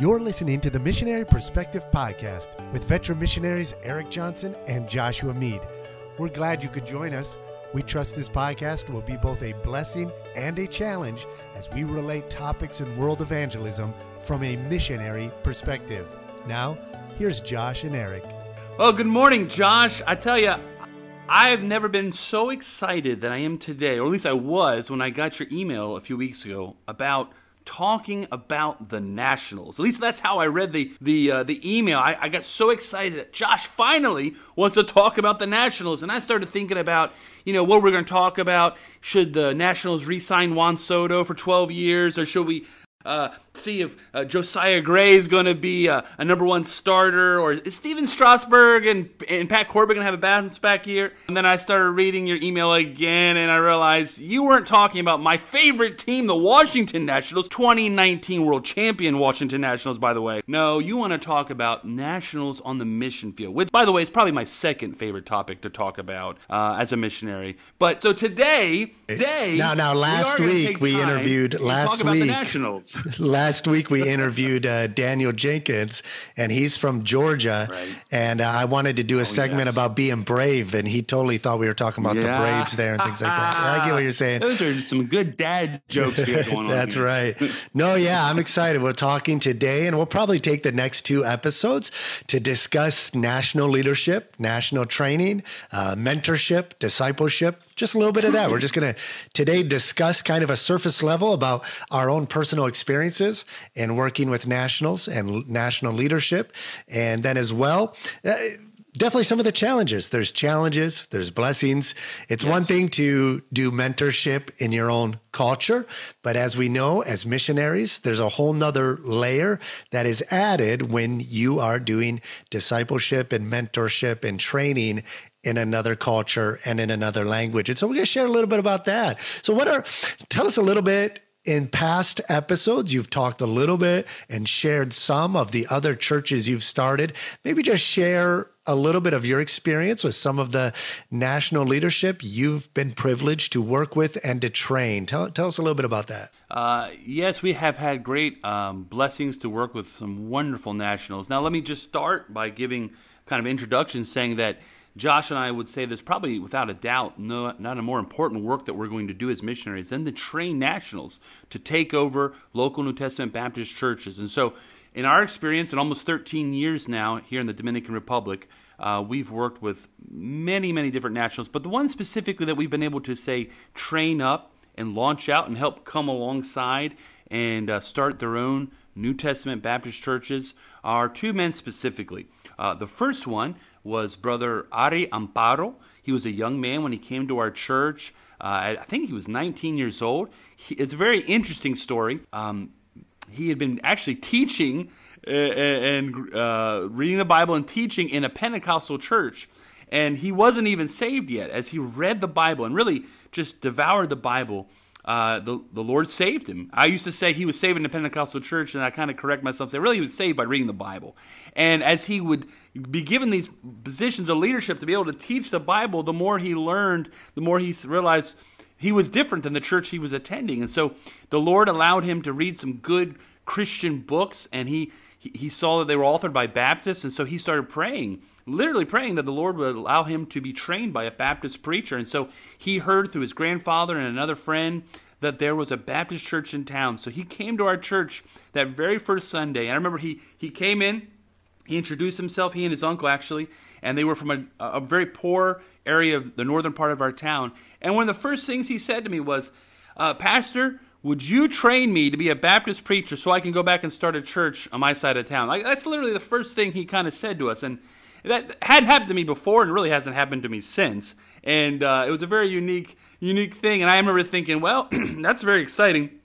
You're listening to the Missionary Perspective Podcast with veteran missionaries Erik Johnson and Joshua Mead. We're glad you could join us. We trust this podcast will be both a blessing and a challenge as we relate topics in world evangelism from a missionary perspective. Now, here's Josh and Erik. Well, good morning, Josh. I tell you, I've never been so excited that I am today, or at least I was when I got your email a few weeks ago about talking about the Nationals. At least that's how I read the the uh, the email. I, I got so excited that Josh finally wants to talk about the Nationals, and I started thinking about you know what we're going to talk about. Should the Nationals re-sign Juan Soto for 12 years, or should we uh, see if uh, Josiah Gray is going to be a, a, number one starter, or is Stephen Strasburg and, and Pat Corbin going to have a bounce back year? And then I started reading your email again, and I realized you weren't talking about my favorite team, the Washington Nationals, 2019 World Champion Washington Nationals, by the way. No, you want to talk about Nationals on the mission field, which, by the way, is probably my second favorite topic to talk about uh, as a missionary. But so today, today, now, now, last we week we interviewed last week. Nationals. last week we interviewed uh, Daniel Jenkins, and he's from Georgia. Right. And uh, I wanted to do a oh, segment yes. about being brave, and he totally thought we were talking about yeah. the Braves there and things like that. I get what you're saying. Those are some good dad jokes going on. That's right. No, yeah, I'm excited. We're talking today, and we'll probably take the next two episodes to discuss national leadership, national training, uh, mentorship, discipleship, just a little bit of that. We're just going to today discuss kind of a surface level about our own personal experiences and working with nationals and national leadership. And then as well, uh, definitely some of the challenges. There's challenges, there's blessings. It's yes. one thing to do mentorship in your own culture, but as we know, as missionaries, there's a whole nother layer that is added when you are doing discipleship and mentorship and training in another culture and in another language. And so we're going to share a little bit about that. So what are tell us a little bit in past episodes, you've talked a little bit and shared some of the other churches you've started. Maybe just share a little bit of your experience with some of the national leadership you've been privileged to work with and to train. Tell, tell us a little bit about that. Uh, yes, we have had great um, blessings to work with some wonderful nationals. Now, let me just start by giving kind of introduction saying that Josh and I would say there's probably, without a doubt, no, not a more important work that we're going to do as missionaries than to train nationals to take over local New Testament Baptist churches. And so, in our experience, in almost 13 years now here in the Dominican Republic, uh, we've worked with many, many different nationals, but the one specifically that we've been able to say train up and launch out and help come alongside and uh, start their own New Testament Baptist churches are two men specifically. Uh, the first one was Brother Ari Amparo. He was a young man when he came to our church. Uh, I think he was 19 years old. He, it's a very interesting story. Um, he had been actually teaching uh, and uh, reading the Bible and teaching in a Pentecostal church. And he wasn't even saved yet. As he read the Bible and really just devoured the Bible, uh, the, the Lord saved him. I used to say he was saved in the Pentecostal church, and I kind of correct myself, say really he was saved by reading the Bible. And as he would be given these positions of leadership to be able to teach the Bible, the more he learned, the more he realized he was different than the church he was attending. And so the Lord allowed him to read some good Christian books, and he, he saw that they were authored by Baptists, and so he started praying literally praying that the Lord would allow him to be trained by a Baptist preacher. And so he heard through his grandfather and another friend that there was a Baptist church in town. So he came to our church that very first Sunday. And I remember he, he came in, he introduced himself, he and his uncle actually, and they were from a, a very poor area of the northern part of our town. And one of the first things he said to me was, uh, Pastor, would you train me to be a Baptist preacher so I can go back and start a church on my side of town? Like that's literally the first thing he kind of said to us, and that hadn't happened to me before, and really hasn't happened to me since. And uh, it was a very unique, unique thing. And I remember thinking, well, that's very exciting.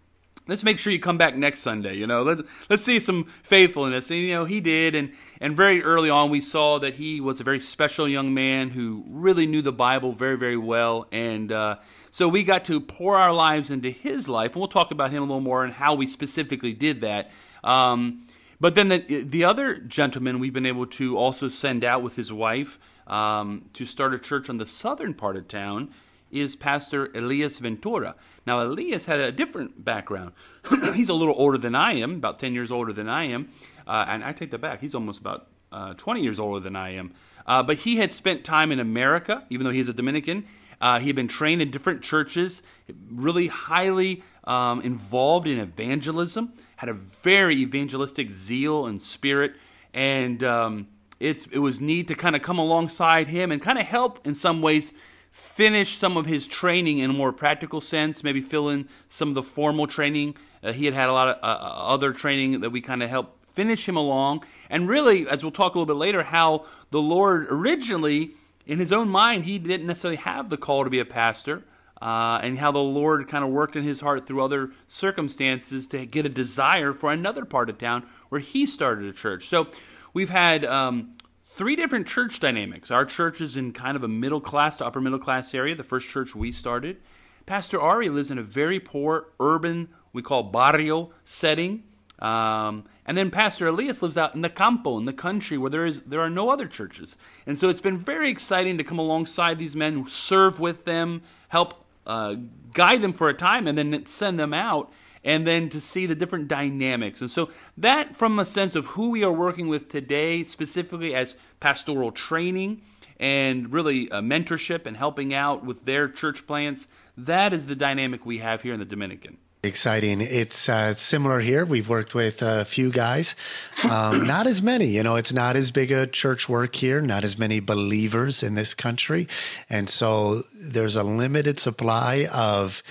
Let's make sure you come back next Sunday. You know, let's let's see some faithfulness. And you know, he did. And and very early on, we saw that he was a very special young man who really knew the Bible very, very well. And uh, so we got to pour our lives into his life, and we'll talk about him a little more and how we specifically did that. Um, but then the, the other gentleman we've been able to also send out with his wife um, to start a church on the southern part of town. is Pastor Elias Ventura. Now, Elias had a different background. He's a little older than I am, about 10 years older than I am. Uh, and I take that back. He's almost about uh, 20 years older than I am. Uh, but he had spent time in America, even though he's a Dominican. Uh, he had been trained in different churches, really highly um, involved in evangelism, had a very evangelistic zeal and spirit. And um, it's, it was neat to kind of come alongside him and kind of help in some ways finish some of his training in a more practical sense, maybe fill in some of the formal training. Uh, he had had a lot of uh, uh other training that we kind of helped finish him along. And really, as we'll talk a little bit later, how the Lord originally, in his own mind, he didn't necessarily have the call to be a pastor. Uh, and how the Lord kind of worked in his heart through other circumstances to get a desire for another part of town where he started a church. So we've had um, three different church dynamics. Our church is in kind of a middle class to upper middle class area, the first church we started. Pastor Ari lives in a very poor urban, we call barrio setting. Um, and then Pastor Elias lives out in the campo, in the country, where there is there are no other churches. And so it's been very exciting to come alongside these men, serve with them, help uh, guide them for a time, and then send them out, and then to see the different dynamics. And so that, from a sense of who we are working with today, specifically as pastoral training and really uh, mentorship and helping out with their church plants, that is the dynamic we have here in the Dominican. Exciting. It's uh, similar here. We've worked with a few guys, um, not as many. You know, it's not as big a church work here, not as many believers in this country. And so there's a limited supply of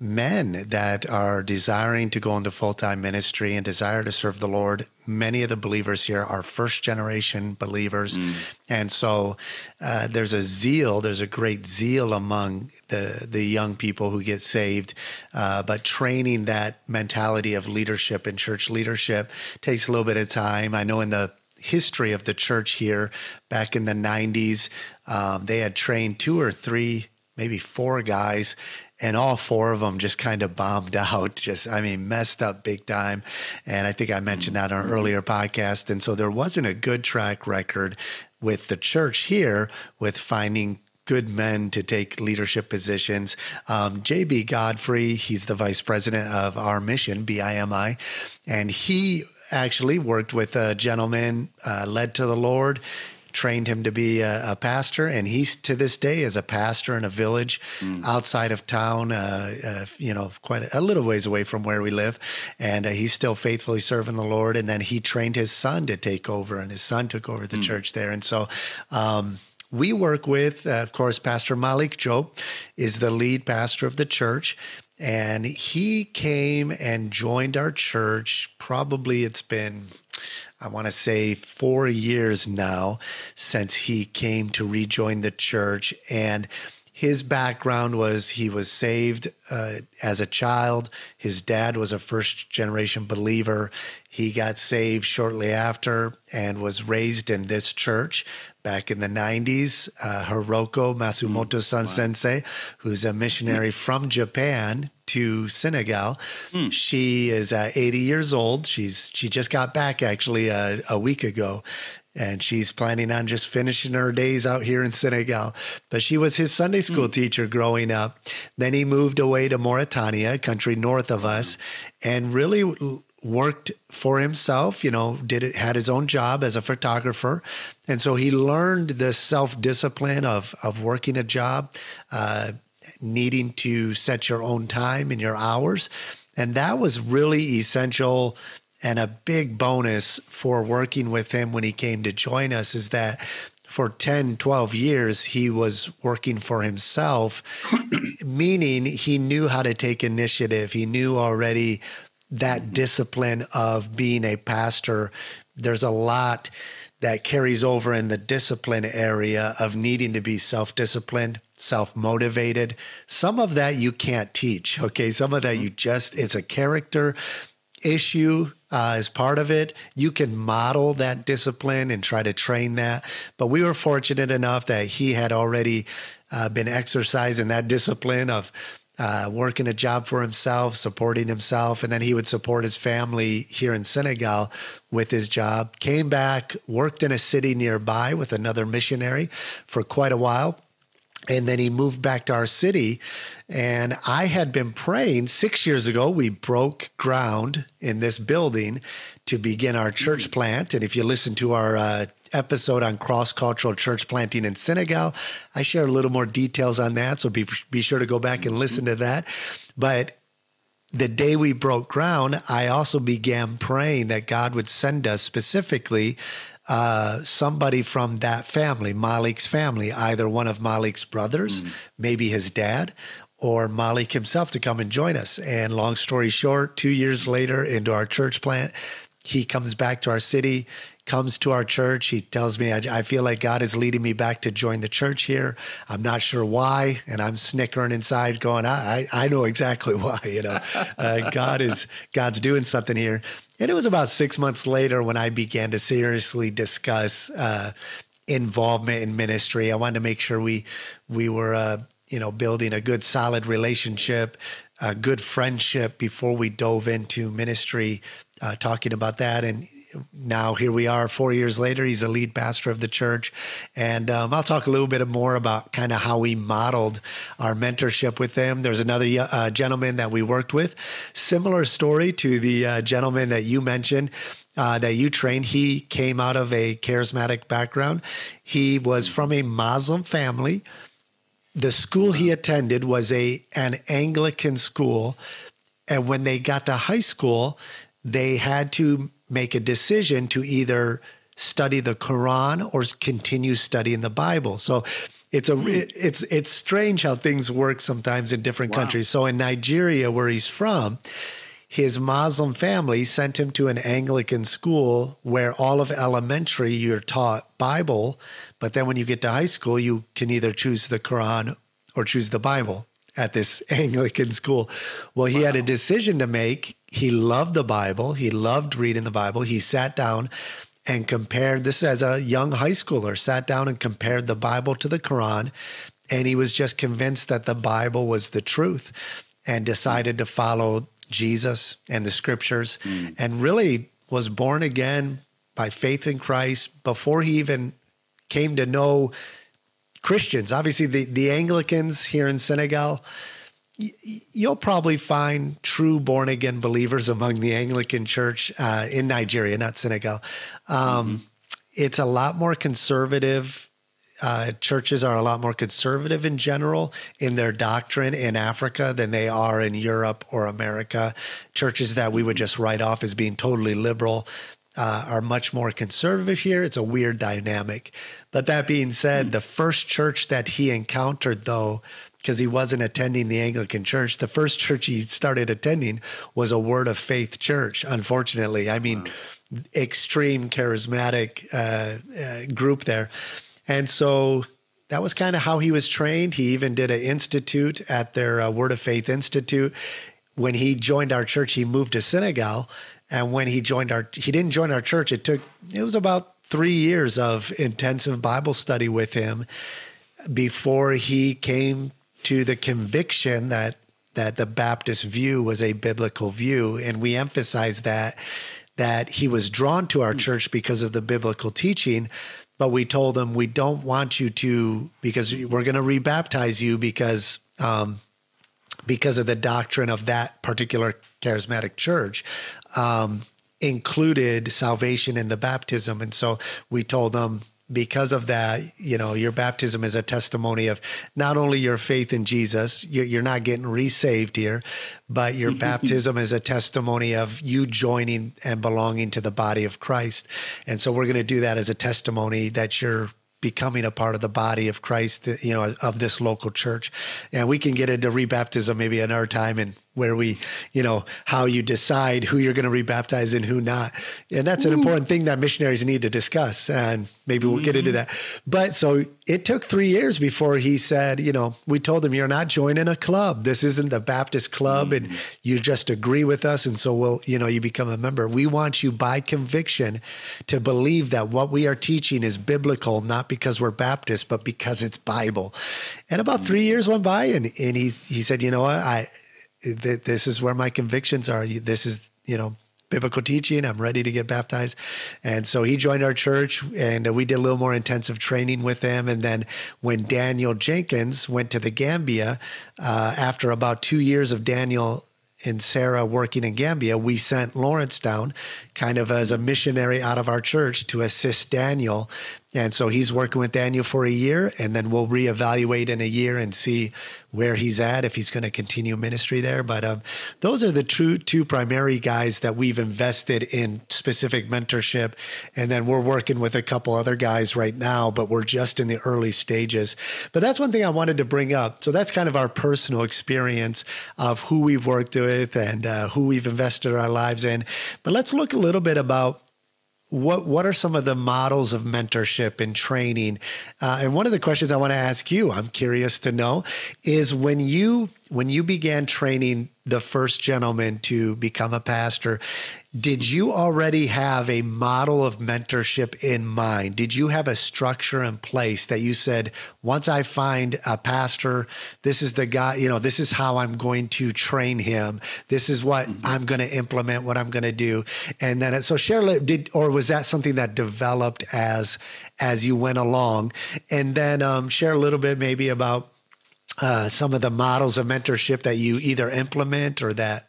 men that are desiring to go into full time ministry and desire to serve the Lord. Many of the believers here are first generation believers. Mm. And so uh, there's a zeal, there's a great zeal among the, the young people who get saved. Uh, but training that mentality of leadership and church leadership takes a little bit of time. I know in the history of the church here back in the 90s, um, they had trained two or three maybe four guys and all four of them just kind of bombed out just i mean messed up big time. And i think i mentioned that on an earlier podcast. And so there wasn't a good track record with the church here with finding good men to take leadership positions. Um, JB Godfrey, he's the vice president of our mission, BIMI, and he actually worked with a gentleman uh, led to the Lord trained him to be a, a, pastor, and he's to this day is a pastor in a village mm. outside of town, uh, uh, you know, quite a, a, little ways away from where we live, and uh, he's still faithfully serving the Lord. And then he trained his son to take over, and his son took over the mm. church there, and so. Um, we work with, uh, of course, Pastor Malik Joe is the lead pastor of the church. And he came and joined our church. Probably it's been, I want to say four years now since he came to rejoin the church. And his background was he was saved uh, as a child. His dad was a first generation believer. He got saved shortly after and was raised in this church back in the 90s. Uh, Hiroko Masumoto san mm, sensei, who's a missionary from Japan to Senegal. Mm. She is uh, 80 years old. She's she just got back actually uh, a week ago. And she's planning on just finishing her days out here in Senegal. But she was his Sunday school mm. teacher growing up. Then he moved away to Mauritania, a country north of us, and really worked for himself you know did it had his own job as a photographer and so he learned the self-discipline of of working a job uh, needing to set your own time and your hours. And that was really essential and a big bonus for working with him when he came to join us is that for 10, 12 years, he was working for himself, meaning he knew how to take initiative. He knew already that discipline of being a pastor. There's a lot that carries over in the discipline area of needing to be self disciplined, self motivated. Some of that you can't teach. Okay. Some of that you just, it's a character issue uh, as part of it. You can model that discipline and try to train that. But we were fortunate enough that he had already uh, been exercising that discipline of uh, working a job for himself, supporting himself, and then he would support his family here in Senegal with his job. Came back, worked in a city nearby with another missionary for quite a while and then he moved back to our city. And I had been praying six years ago. We broke ground in this building to begin our church mm-hmm. plant. And if you listen to our uh, episode on cross cultural church planting in Senegal, I share a little more details on that. So be, be sure to go back and listen to that. But the day we broke ground, I also began praying that God would send us specifically uh, somebody from that family, Malik's family, either one of Malik's brothers, mm. maybe his dad, or Malik himself to come and join us. And long story short, two years later into our church plant, he comes back to our city comes to our church. He tells me, I, I, feel like God is leading me back to join the church here. I'm not sure why. And I'm snickering inside going, I, I, I know exactly why, you know, uh, God is, God's doing something here. And it was about six months later when I began to seriously discuss, uh, involvement in ministry. I wanted to make sure we, we were, uh, you know, building a good, solid relationship, a good friendship before we dove into ministry, uh, talking about that. And now here we are four years later. He's a lead pastor of the church. And um, I'll talk a little bit more about kind of how we modeled our mentorship with them. There's another uh, gentleman that we worked with, similar story to the uh, gentleman that you mentioned. Uh, that you trained. He came out of a charismatic background. He was from a Muslim family. The school he attended was a an Anglican school, and when they got to high school, they had to make a decision to either study the Quran or continue studying the Bible. So it's a it's it's strange how things work sometimes in different wow. countries. So in Nigeria, where he's from, his Muslim family sent him to an Anglican school where all of elementary you're taught Bible, but then when you get to high school, you can either choose the Quran or choose the Bible at this Anglican school. Well, he wow. had a decision to make. He loved the Bible. He loved reading the Bible. He sat down and compared this as a young high schooler, sat down and compared the Bible to the Quran. And he was just convinced that the Bible was the truth and decided to follow Jesus and the scriptures mm. and really was born again by faith in Christ before he even came to know Christians. Obviously, the, the Anglicans here in Senegal, y- you'll probably find true born again believers among the Anglican church uh, in Nigeria, not Senegal. Um, mm-hmm. It's a lot more conservative. Uh, churches are a lot more conservative in general in their doctrine in Africa than they are in Europe or America. Churches that we would just write off as being totally liberal uh, are much more conservative here. It's a weird dynamic. But that being said, mm. the first church that he encountered, though, because he wasn't attending the Anglican church, the first church he started attending was a Word of Faith church, unfortunately. I mean, wow. extreme charismatic uh, uh, group there. And so that was kind of how he was trained. He even did an institute at their uh, Word of Faith Institute. When he joined our church, he moved to Senegal and when he joined our, he didn't join our church. It took, it was about three years of intensive Bible study with him before he came to the conviction that that the Baptist view was a biblical view, and we emphasize that that he was drawn to our church because of the biblical teaching. But we told them we don't want you to because we're going to rebaptize you because um, because of the doctrine of that particular charismatic church um, included salvation in the baptism. And so we told them, because of that, you know, your baptism is a testimony of not only your faith in Jesus, you're not getting resaved here, but your baptism is a testimony of you joining and belonging to the body of Christ. And so we're going to do that as a testimony that you're becoming a part of the body of Christ, you know, of this local church. And we can get into rebaptism maybe another time and where we, you know, how you decide who you're going to rebaptize and who not. And that's an important thing that missionaries need to discuss. And maybe we'll mm-hmm. get into mm-hmm. that. But so it took three years before he said, you know, we told him, you're not joining a club. This isn't the Baptist club. Mm-hmm. And you just agree with us. And so we'll, you know, you become a member. We want you by conviction to believe that what we are teaching is biblical, not because we're Baptist, but because it's Bible. And about three years went by and, and he, he said, you know what, I, this is where my convictions are. This is, you know, biblical teaching. I'm ready to get baptized. And so he joined our church and we did a little more intensive training with him. And then when Daniel Jenkins went to the Gambia, uh, after about two years of Daniel and Sarah working in Gambia, we sent Lawrence down kind of as a missionary out of our church to assist Daniel. And so he's working with Daniel for a year, and then we'll reevaluate in a year and see where he's at if he's going to continue ministry there. But um, those are the true two primary guys that we've invested in specific mentorship, and then we're working with a couple other guys right now, but we're just in the early stages. But that's one thing I wanted to bring up. So that's kind of our personal experience of who we've worked with and uh, who we've invested our lives in. But let's look a little bit about what what are some of the models of mentorship and training? Uh, and one of the questions I want to ask you, I'm curious to know, is when you when you began training the first gentleman to become a pastor, did you already have a model of mentorship in mind? Did you have a structure in place that you said, once I find a pastor, this is the guy, you know, this is how I'm going to train him. This is what mm-hmm. I'm going to implement, what I'm going to do. And then, so share, did, or was that something that developed as, as you went along? And then um, share a little bit maybe about uh, some of the models of mentorship that you either implement or that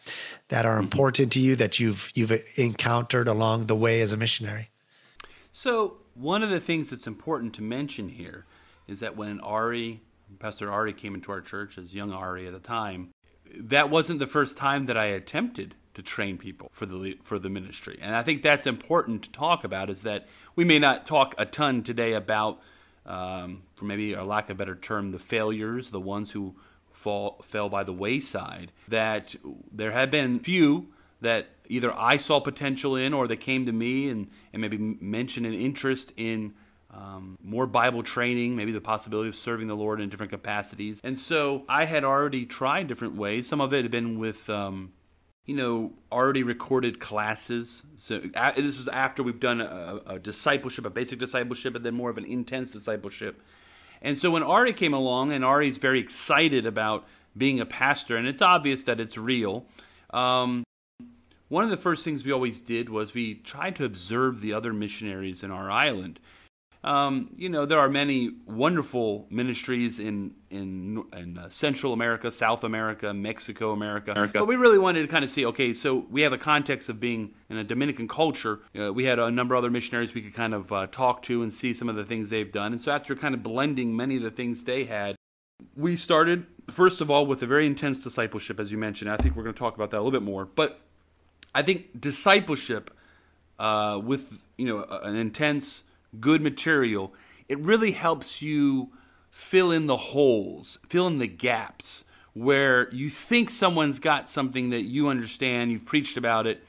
that are mm-hmm. important to you that you've you've encountered along the way as a missionary? So one of the things that's important to mention here is that when Ari, Pastor Ari, came into our church as young Ari at the time, that wasn't the first time that I attempted to train people for the for the ministry, and I think that's important to talk about. Is that we may not talk a ton today about um, for maybe a lack of a better term, the failures, the ones who fall fell by the wayside. That there have been few that either I saw potential in, or they came to me and, and maybe mentioned an interest in um, more Bible training, maybe the possibility of serving the Lord in different capacities. And so I had already tried different ways. Some of it had been with um, you know, already recorded classes. So this is after we've done a, a, discipleship, a basic discipleship, and then more of an intense discipleship. And so when Ari came along, and Ari's very excited about being a pastor, and it's obvious that it's real. Um, one of the first things we always did was we tried to observe the other missionaries in our island. Um, you know, there are many wonderful ministries in in, in uh, Central America, South America, Mexico, America. America. But we really wanted to kind of see, okay, so we have a context of being in a Dominican culture. Uh, we had a number of other missionaries we could kind of uh, talk to and see some of the things they've done. And so after kind of blending many of the things they had, we started first of all with a very intense discipleship, as you mentioned. I think we're going to talk about that a little bit more. But I think discipleship uh, with you know an intense good material, it really helps you fill in the holes, fill in the gaps where you think someone's got something that you understand, you've preached about it,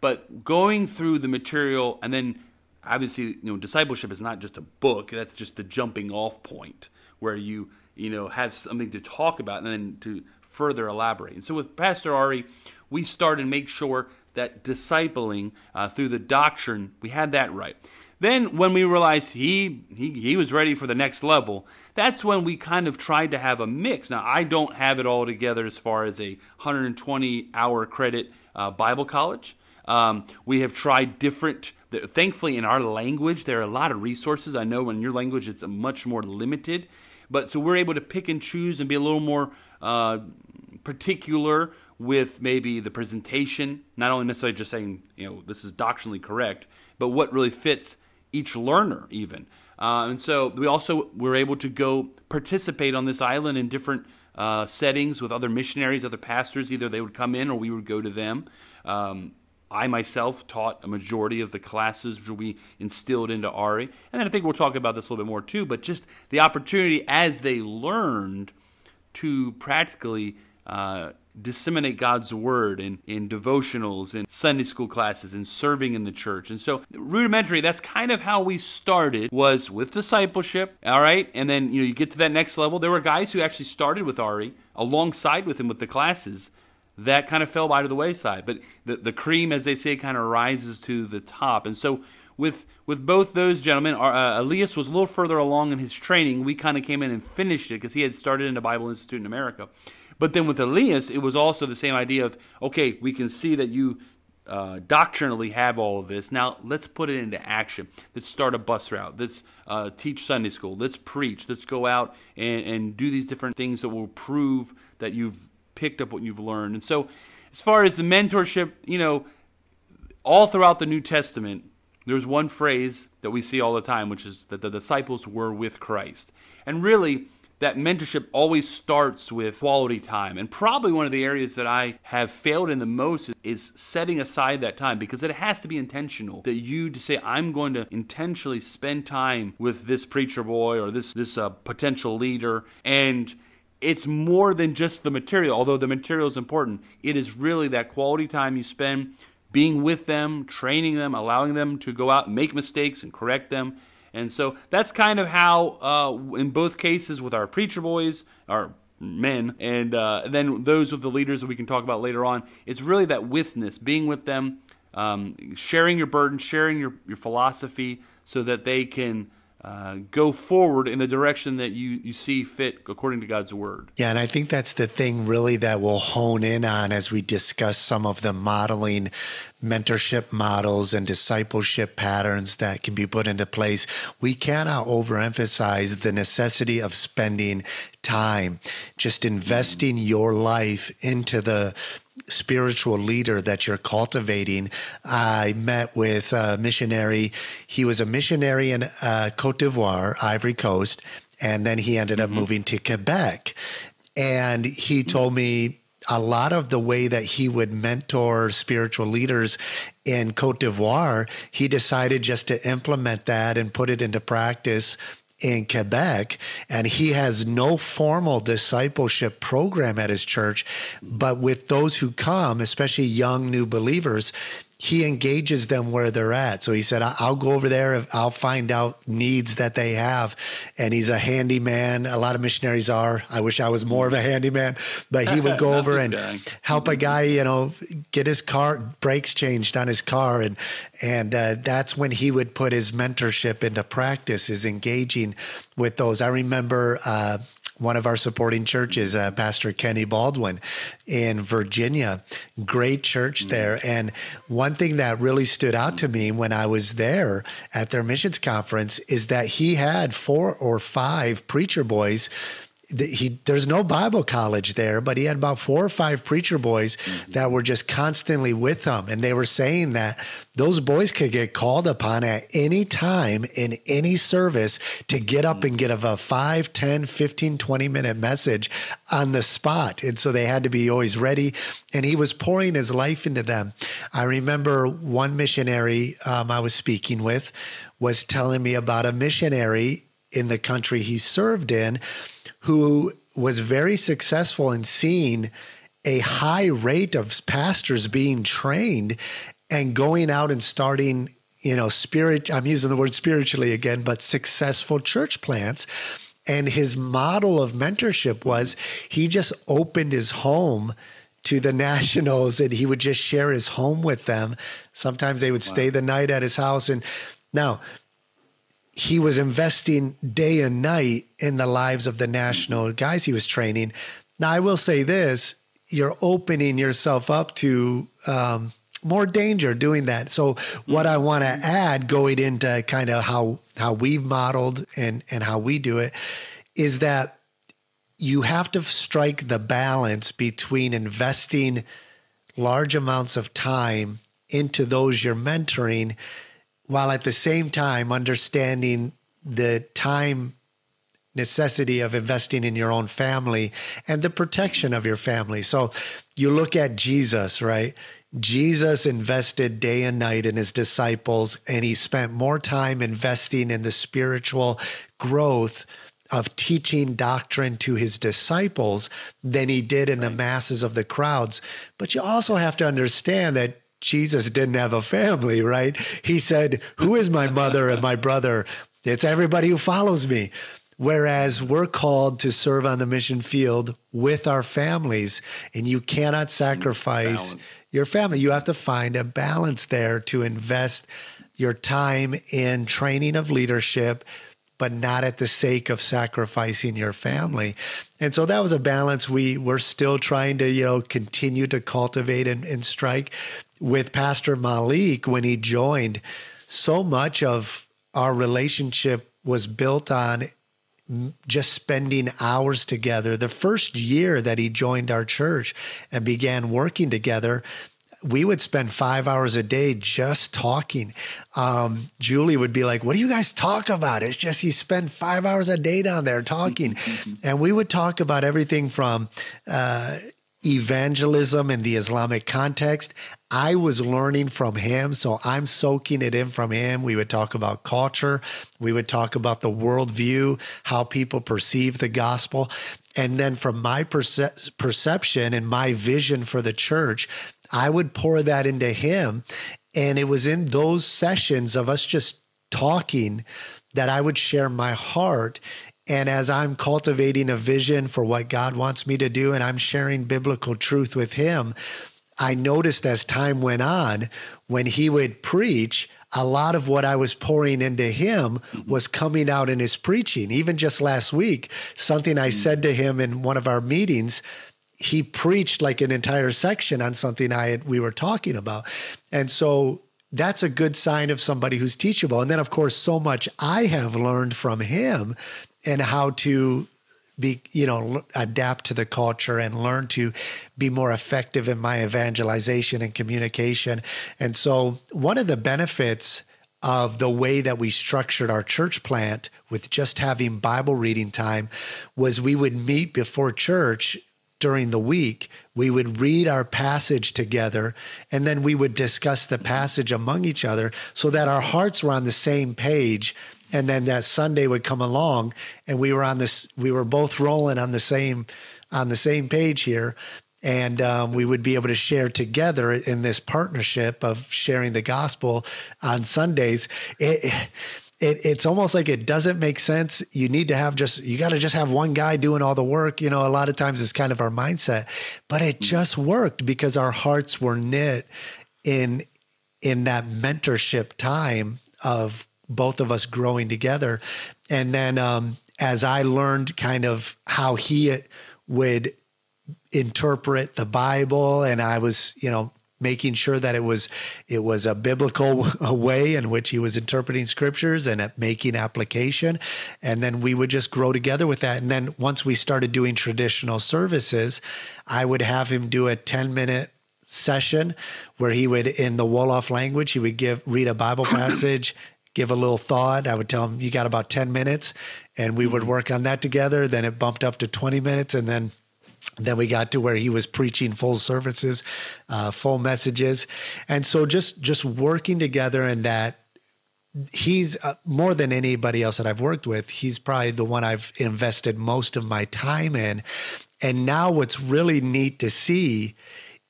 but going through the material and then obviously, you know, discipleship is not just a book, that's just the jumping off point where you, you know, have something to talk about and then to further elaborate. And so with Pastor Ari, we started make sure that discipling uh, through the doctrine, we had that right. Then, when we realized he, he, he was ready for the next level, that's when we kind of tried to have a mix. Now, I don't have it all together as far as a 120 hour credit uh, Bible college. Um, we have tried different, thankfully, in our language, there are a lot of resources. I know in your language it's much more limited. But so we're able to pick and choose and be a little more uh, particular with maybe the presentation, not only necessarily just saying, you know, this is doctrinally correct, but what really fits each learner even. Uh, and so we also were able to go participate on this island in different uh, settings with other missionaries, other pastors. Either they would come in or we would go to them. Um, I myself taught a majority of the classes which we instilled into Ari. And then I think we'll talk about this a little bit more too, but just the opportunity as they learned to practically uh, disseminate God's word in, in devotionals and Sunday school classes and serving in the church. And so rudimentary, that's kind of how we started was with discipleship. All right. And then, you know, you get to that next level. There were guys who actually started with Ari alongside with him with the classes that kind of fell by to the wayside. But the, the cream, as they say, kind of rises to the top. And so with with both those gentlemen, uh, Elias was a little further along in his training. We kind of came in and finished it because he had started in a Bible Institute in America. But then with Elias, it was also the same idea of okay, we can see that you uh, doctrinally have all of this. Now let's put it into action. Let's start a bus route. Let's uh, teach Sunday school. Let's preach. Let's go out and, and do these different things that will prove that you've picked up what you've learned. And so, as far as the mentorship, you know, all throughout the New Testament, there's one phrase that we see all the time, which is that the disciples were with Christ. And really, that mentorship always starts with quality time. And probably one of the areas that I have failed in the most is setting aside that time because it has to be intentional. That you to say, I'm going to intentionally spend time with this preacher boy or this, this uh, potential leader. And it's more than just the material, although the material is important. It is really that quality time you spend being with them, training them, allowing them to go out and make mistakes and correct them and so that's kind of how, uh, in both cases, with our preacher boys, our men, and uh, then those of the leaders that we can talk about later on, it's really that withness, being with them, um, sharing your burden, sharing your, your philosophy, so that they can uh, go forward in the direction that you, you see fit according to God's word. Yeah, and I think that's the thing really that we'll hone in on as we discuss some of the modeling mentorship models and discipleship patterns that can be put into place. We cannot overemphasize the necessity of spending time, just investing your life into the spiritual leader that you're cultivating. I met with a missionary. He was a missionary in uh, Cote d'Ivoire, Ivory Coast, and then he ended up mm-hmm. moving to Quebec. And he told me a lot of the way that he would mentor spiritual leaders in Cote d'Ivoire, he decided just to implement that and put it into practice in Quebec, and he has no formal discipleship program at his church. But with those who come, especially young new believers, he engages them where they're at. So he said, I'll go over there. I'll find out needs that they have. And he's a handyman. A lot of missionaries are. I wish I was more of a handyman, but he would go over and guy. help a guy, you know, get his car brakes changed on his car. And, and uh, that's when he would put his mentorship into practice is engaging with those. I remember, uh, one of our supporting churches, uh, Pastor Kenny Baldwin in Virginia. Great church mm-hmm. there. And one thing that really stood out to me when I was there at their missions conference is that he had four or five preacher boys he there's no Bible college there, but he had about four or five preacher boys mm-hmm. that were just constantly with him. And they were saying that those boys could get called upon at any time in any service to get up and give a 5, 10, 15, 20 minute message on the spot. And so they had to be always ready. And he was pouring his life into them. I remember one missionary um, I was speaking with was telling me about a missionary in the country he served in who was very successful in seeing a high rate of pastors being trained and going out and starting, you know, spirit, I'm using the word spiritually again, but successful church plants. And his model of mentorship was he just opened his home to the nationals and he would just share his home with them. Sometimes they would wow. stay the night at his house. And now, he was investing day and night in the lives of the national guys he was training. Now, I will say this you're opening yourself up to um, more danger doing that. So, what I want to add going into kind of how, how we've modeled and, and how we do it is that you have to strike the balance between investing large amounts of time into those you're mentoring while at the same time understanding the time necessity of investing in your own family and the protection of your family. So you look at Jesus, right? Jesus invested day and night in his disciples, and he spent more time investing in the spiritual growth of teaching doctrine to his disciples than he did in the masses of the crowds. But you also have to understand that Jesus didn't have a family, right? He said, Who is my mother and my brother? It's everybody who follows me. Whereas we're called to serve on the mission field with our families, and you cannot mm, sacrifice balance. your family. You have to find a balance there to invest your time in training of leadership, but not at the sake of sacrificing your family. And so that was a balance we were still trying to, you know, continue to cultivate and, and strike. With Pastor Malik when he joined, so much of our relationship was built on just spending hours together. The first year that he joined our church and began working together, we would spend five hours a day just talking. Um, Julie would be like, What do you guys talk about? It's just you spend five hours a day down there talking. and we would talk about everything from, uh, evangelism in the Islamic context. I was learning from him, so I'm soaking it in from him. We would talk about culture, we would talk about the worldview, how people perceive the gospel. And then from my perce- perception and my vision for the church, I would pour that into him. And it was in those sessions of us just talking that I would share my heart and as I'm cultivating a vision for what God wants me to do and I'm sharing biblical truth with him, I noticed as time went on, when he would preach, a lot of what I was pouring into him mm-hmm. was coming out in his preaching. Even just last week, something I mm-hmm. said to him in one of our meetings, he preached like an entire section on something I had, we were talking about. And so that's a good sign of somebody who's teachable. And then, of course, so much I have learned from him and how to be you know adapt to the culture and learn to be more effective in my evangelization and communication. And so one of the benefits of the way that we structured our church plant with just having bible reading time was we would meet before church during the week. We would read our passage together and then we would discuss the passage among each other so that our hearts were on the same page and then that Sunday would come along, and we were on this. We were both rolling on the same on the same page here, and um, we would be able to share together in this partnership of sharing the gospel on Sundays. It, it, it's almost like it doesn't make sense. You need to have just you got to just have one guy doing all the work. You know, a lot of times it's kind of our mindset, but it just worked because our hearts were knit in in that mentorship time of both of us growing together. And then um, as I learned kind of how he would interpret the Bible, and I was, you know, making sure that it was it was a biblical way in which he was interpreting scriptures and making application and then we would just grow together with that and then once we started doing traditional services i would have him do a 10 minute session where he would in the wolof language he would give read a bible passage give a little thought. I would tell him, you got about 10 minutes. And we would mm-hmm. work on that together. Then it bumped up to 20 minutes. And then then we got to where he was preaching full services, uh, full messages, and so just just working together and that he's uh, more than anybody else that I've worked with. He's probably the one I've invested most of my time in, and now what's really neat to see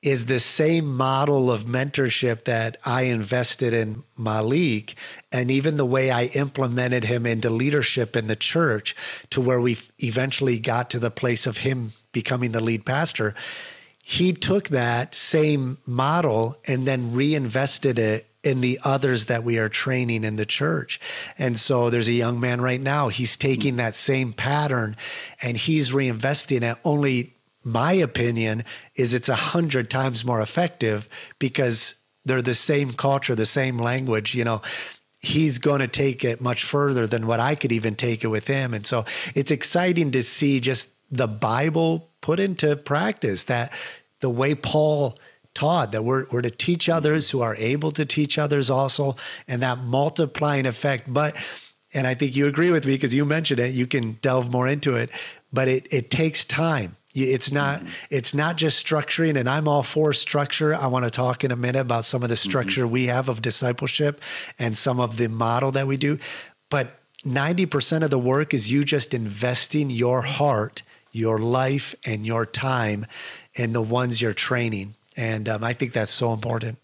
is the same model of mentorship that I invested in Malik, and even the way I implemented him into leadership in the church to where we eventually got to the place of him becoming the lead pastor. He took that same model and then reinvested it in the others that we are training in the church. And so there's a young man right now, he's taking that same pattern and he's reinvesting it only my opinion is it's a hundred times more effective because they're the same culture, the same language, you know. He's going to take it much further than what I could even take it with him. And so it's exciting to see just the Bible put into practice that the way Paul taught that we're, we're to teach others who are able to teach others also, and that multiplying effect. But, and I think you agree with me because you mentioned it, you can delve more into it, but it, it takes time it's not mm-hmm. it's not just structuring, and I'm all for structure. I want to talk in a minute about some of the mm-hmm. structure mm-hmm. we have of discipleship and some of the model that we do. But 90% of the work is you just investing your heart, your life, and your time in the ones you're training. And um, I think that's so important.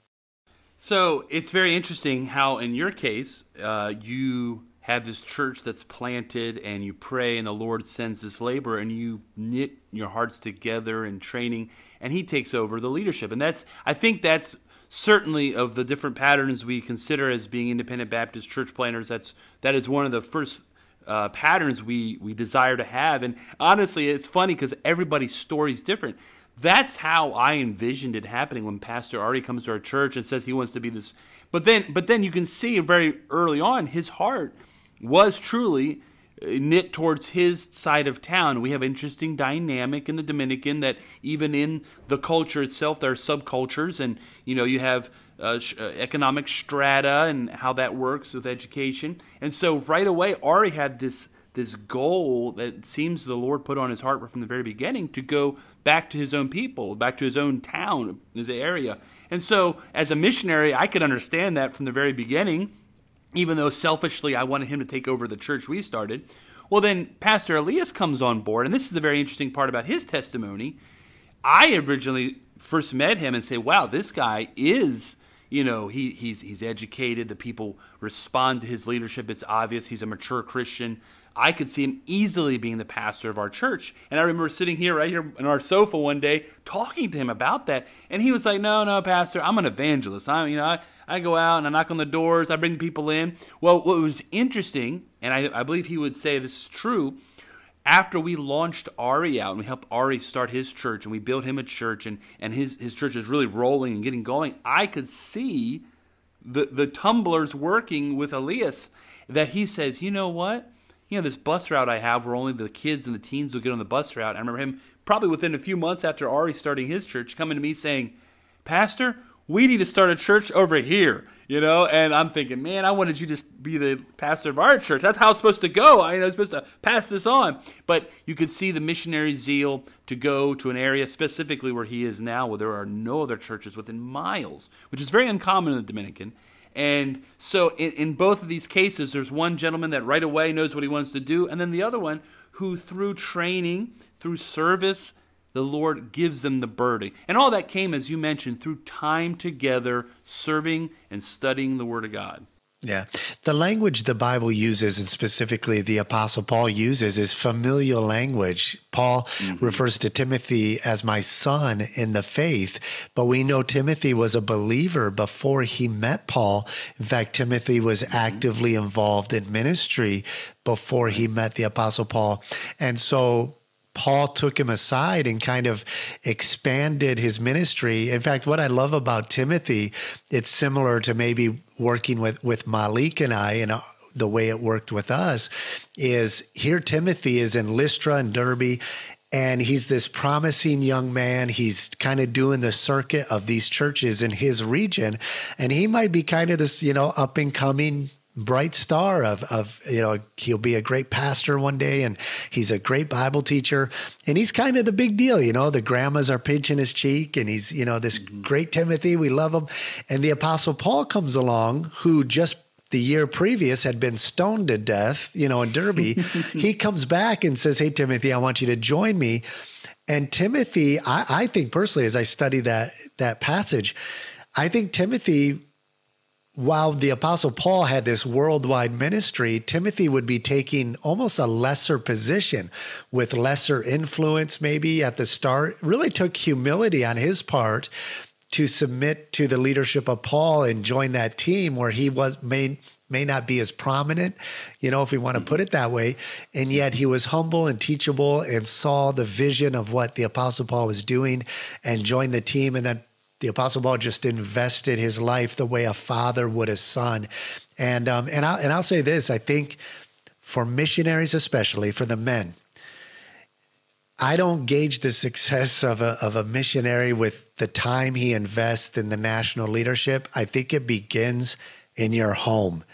So it's very interesting how, in your case, uh, you have this church that's planted and you pray and the Lord sends this labor and you knit your hearts together in training and he takes over the leadership. And that's I think that's certainly of the different patterns we consider as being independent Baptist church planters, that's that is one of the first uh, patterns we we desire to have. And honestly, it's funny because everybody's story is different. that's how I envisioned it happening when Pastor Ari comes to our church and says he wants to be this. But then, but then you can see very early on his heart was truly uh, knit towards his side of town. We have interesting dynamic in the Dominican that even in the culture itself, there are subcultures, and you know you have uh, sh- uh, economic strata and how that works with education. And so right away, Ari had this this goal that seems the Lord put on his heart from the very beginning to go back to his own people, back to his own town, his area. And so, as a missionary, I could understand that from the very beginning, even though selfishly I wanted him to take over the church we started. Well, then Pastor Elias comes on board, and this is a very interesting part about his testimony. I originally first met him and say, "Wow, this guy is." you know he, he's he's educated the people respond to his leadership it's obvious he's a mature christian I could see him easily being the pastor of our church. And I remember sitting here right here on our sofa one day talking to him about that. And he was like, No, no, Pastor, I'm an evangelist. I you know, I, I go out and I knock on the doors, I bring people in. Well, what was interesting, and I, I believe he would say this is true, after we launched Ari out and we helped Ari start his church and we built him a church and, and his, his church is really rolling and getting going, I could see the, the tumblers working with Elias that he says, you know what? You know, this bus route I have where only the kids and the teens will get on the bus route. I remember him probably within a few months after Ari starting his church coming to me saying, Pastor, we need to start a church over here, you know? And I'm thinking, man, I wanted you to just be the pastor of our church. That's how it's supposed to go. I was supposed to pass this on. But you could see the missionary zeal to go to an area specifically where he is now, where there are no other churches within miles, which is very uncommon in the Dominican. And so in, in, both of these cases, there's one gentleman that right away knows what he wants to do, and then the other one who, through training, through service, the Lord gives them the burden. And all that came, as you mentioned, through time together, serving and studying the Word of God. Yeah. The language the Bible uses, and specifically the Apostle Paul uses, is familial language. Paul mm-hmm. refers to Timothy as my son in the faith, but we know Timothy was a believer before he met Paul. In fact, Timothy was mm-hmm. actively involved in ministry before he met the Apostle Paul. And so Paul took him aside and kind of expanded his ministry. In fact, what I love about Timothy, it's similar to maybe working with with Malik and I and uh, the way it worked with us is here Timothy is in Lystra and Derbe, and he's this promising young man. He's kind of doing the circuit of these churches in his region and he might be kind of this, you know, up and coming bright star of of you know he'll be a great pastor one day and he's a great bible teacher and he's kind of the big deal you know the grandmas are pinching his cheek and he's you know this mm-hmm. great timothy we love him. And the apostle paul comes along who just the year previous had been stoned to death you know in Derbe. He comes back and says hey timothy i want you to join me. And timothy I, I think personally as i study that that passage i think timothy while the apostle paul had this worldwide ministry timothy would be taking almost a lesser position with lesser influence maybe at the start. Really took humility on his part to submit to the leadership of paul and join that team where he was may may not be as prominent you know if we want to put mm-hmm. it that way. And yet he was humble and teachable and saw the vision of what the apostle paul was doing and joined the team. And then the Apostle Paul just invested his life the way a father would a son. And um, and I'll and I'll say this: I think for missionaries, especially for the men, I don't gauge the success of a of a missionary with the time he invests in the national leadership. I think it begins in your home.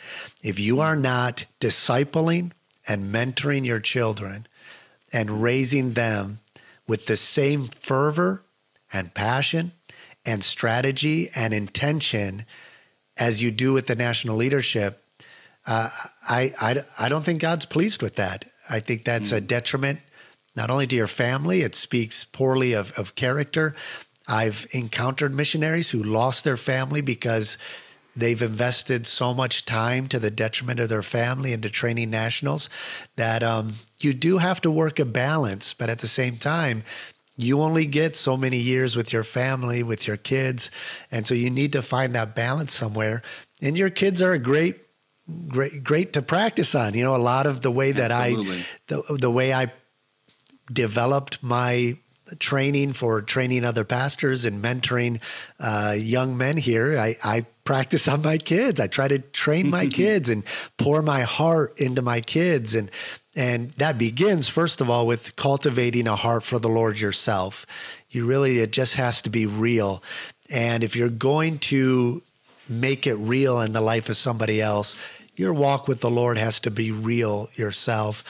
If you are not discipling and mentoring your children and raising them with the same fervor and passion and strategy and intention as you do with the national leadership, uh, I, I, I don't think God's pleased with that. I think that's mm. a detriment not only to your family, it speaks poorly of, of character. I've encountered missionaries who lost their family because they've invested so much time to the detriment of their family into training nationals that um, you do have to work a balance, but at the same time, you only get so many years with your family, with your kids. And so you need to find that balance somewhere. And your kids are a great, great, great to practice on. You know, a lot of the way that Absolutely. I, the, the way I developed my training for training other pastors and mentoring uh, young men here, I, I practice on my kids. I try to train my kids and pour my heart into my kids. And and that begins, first of all, with cultivating a heart for the Lord yourself. You really, it just has to be real. And if you're going to make it real in the life of somebody else, your walk with the Lord has to be real yourself.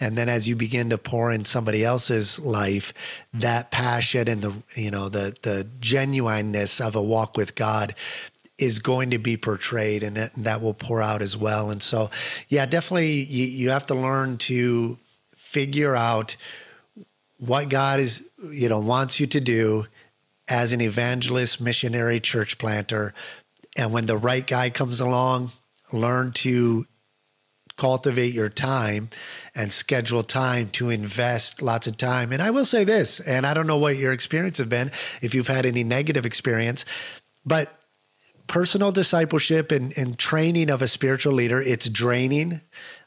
And then as you begin to pour in somebody else's life, that passion and the you know the the genuineness of a walk with God is going to be portrayed and that, and that will pour out as well. And so, yeah, definitely you, you have to learn to figure out what God is, you know, wants you to do as an evangelist, missionary, church planter. And when the right guy comes along, learn to cultivate your time and schedule time to invest lots of time. And I will say this, and I don't know what your experience have been, if you've had any negative experience, but personal discipleship and, and training of a spiritual leader, it's draining.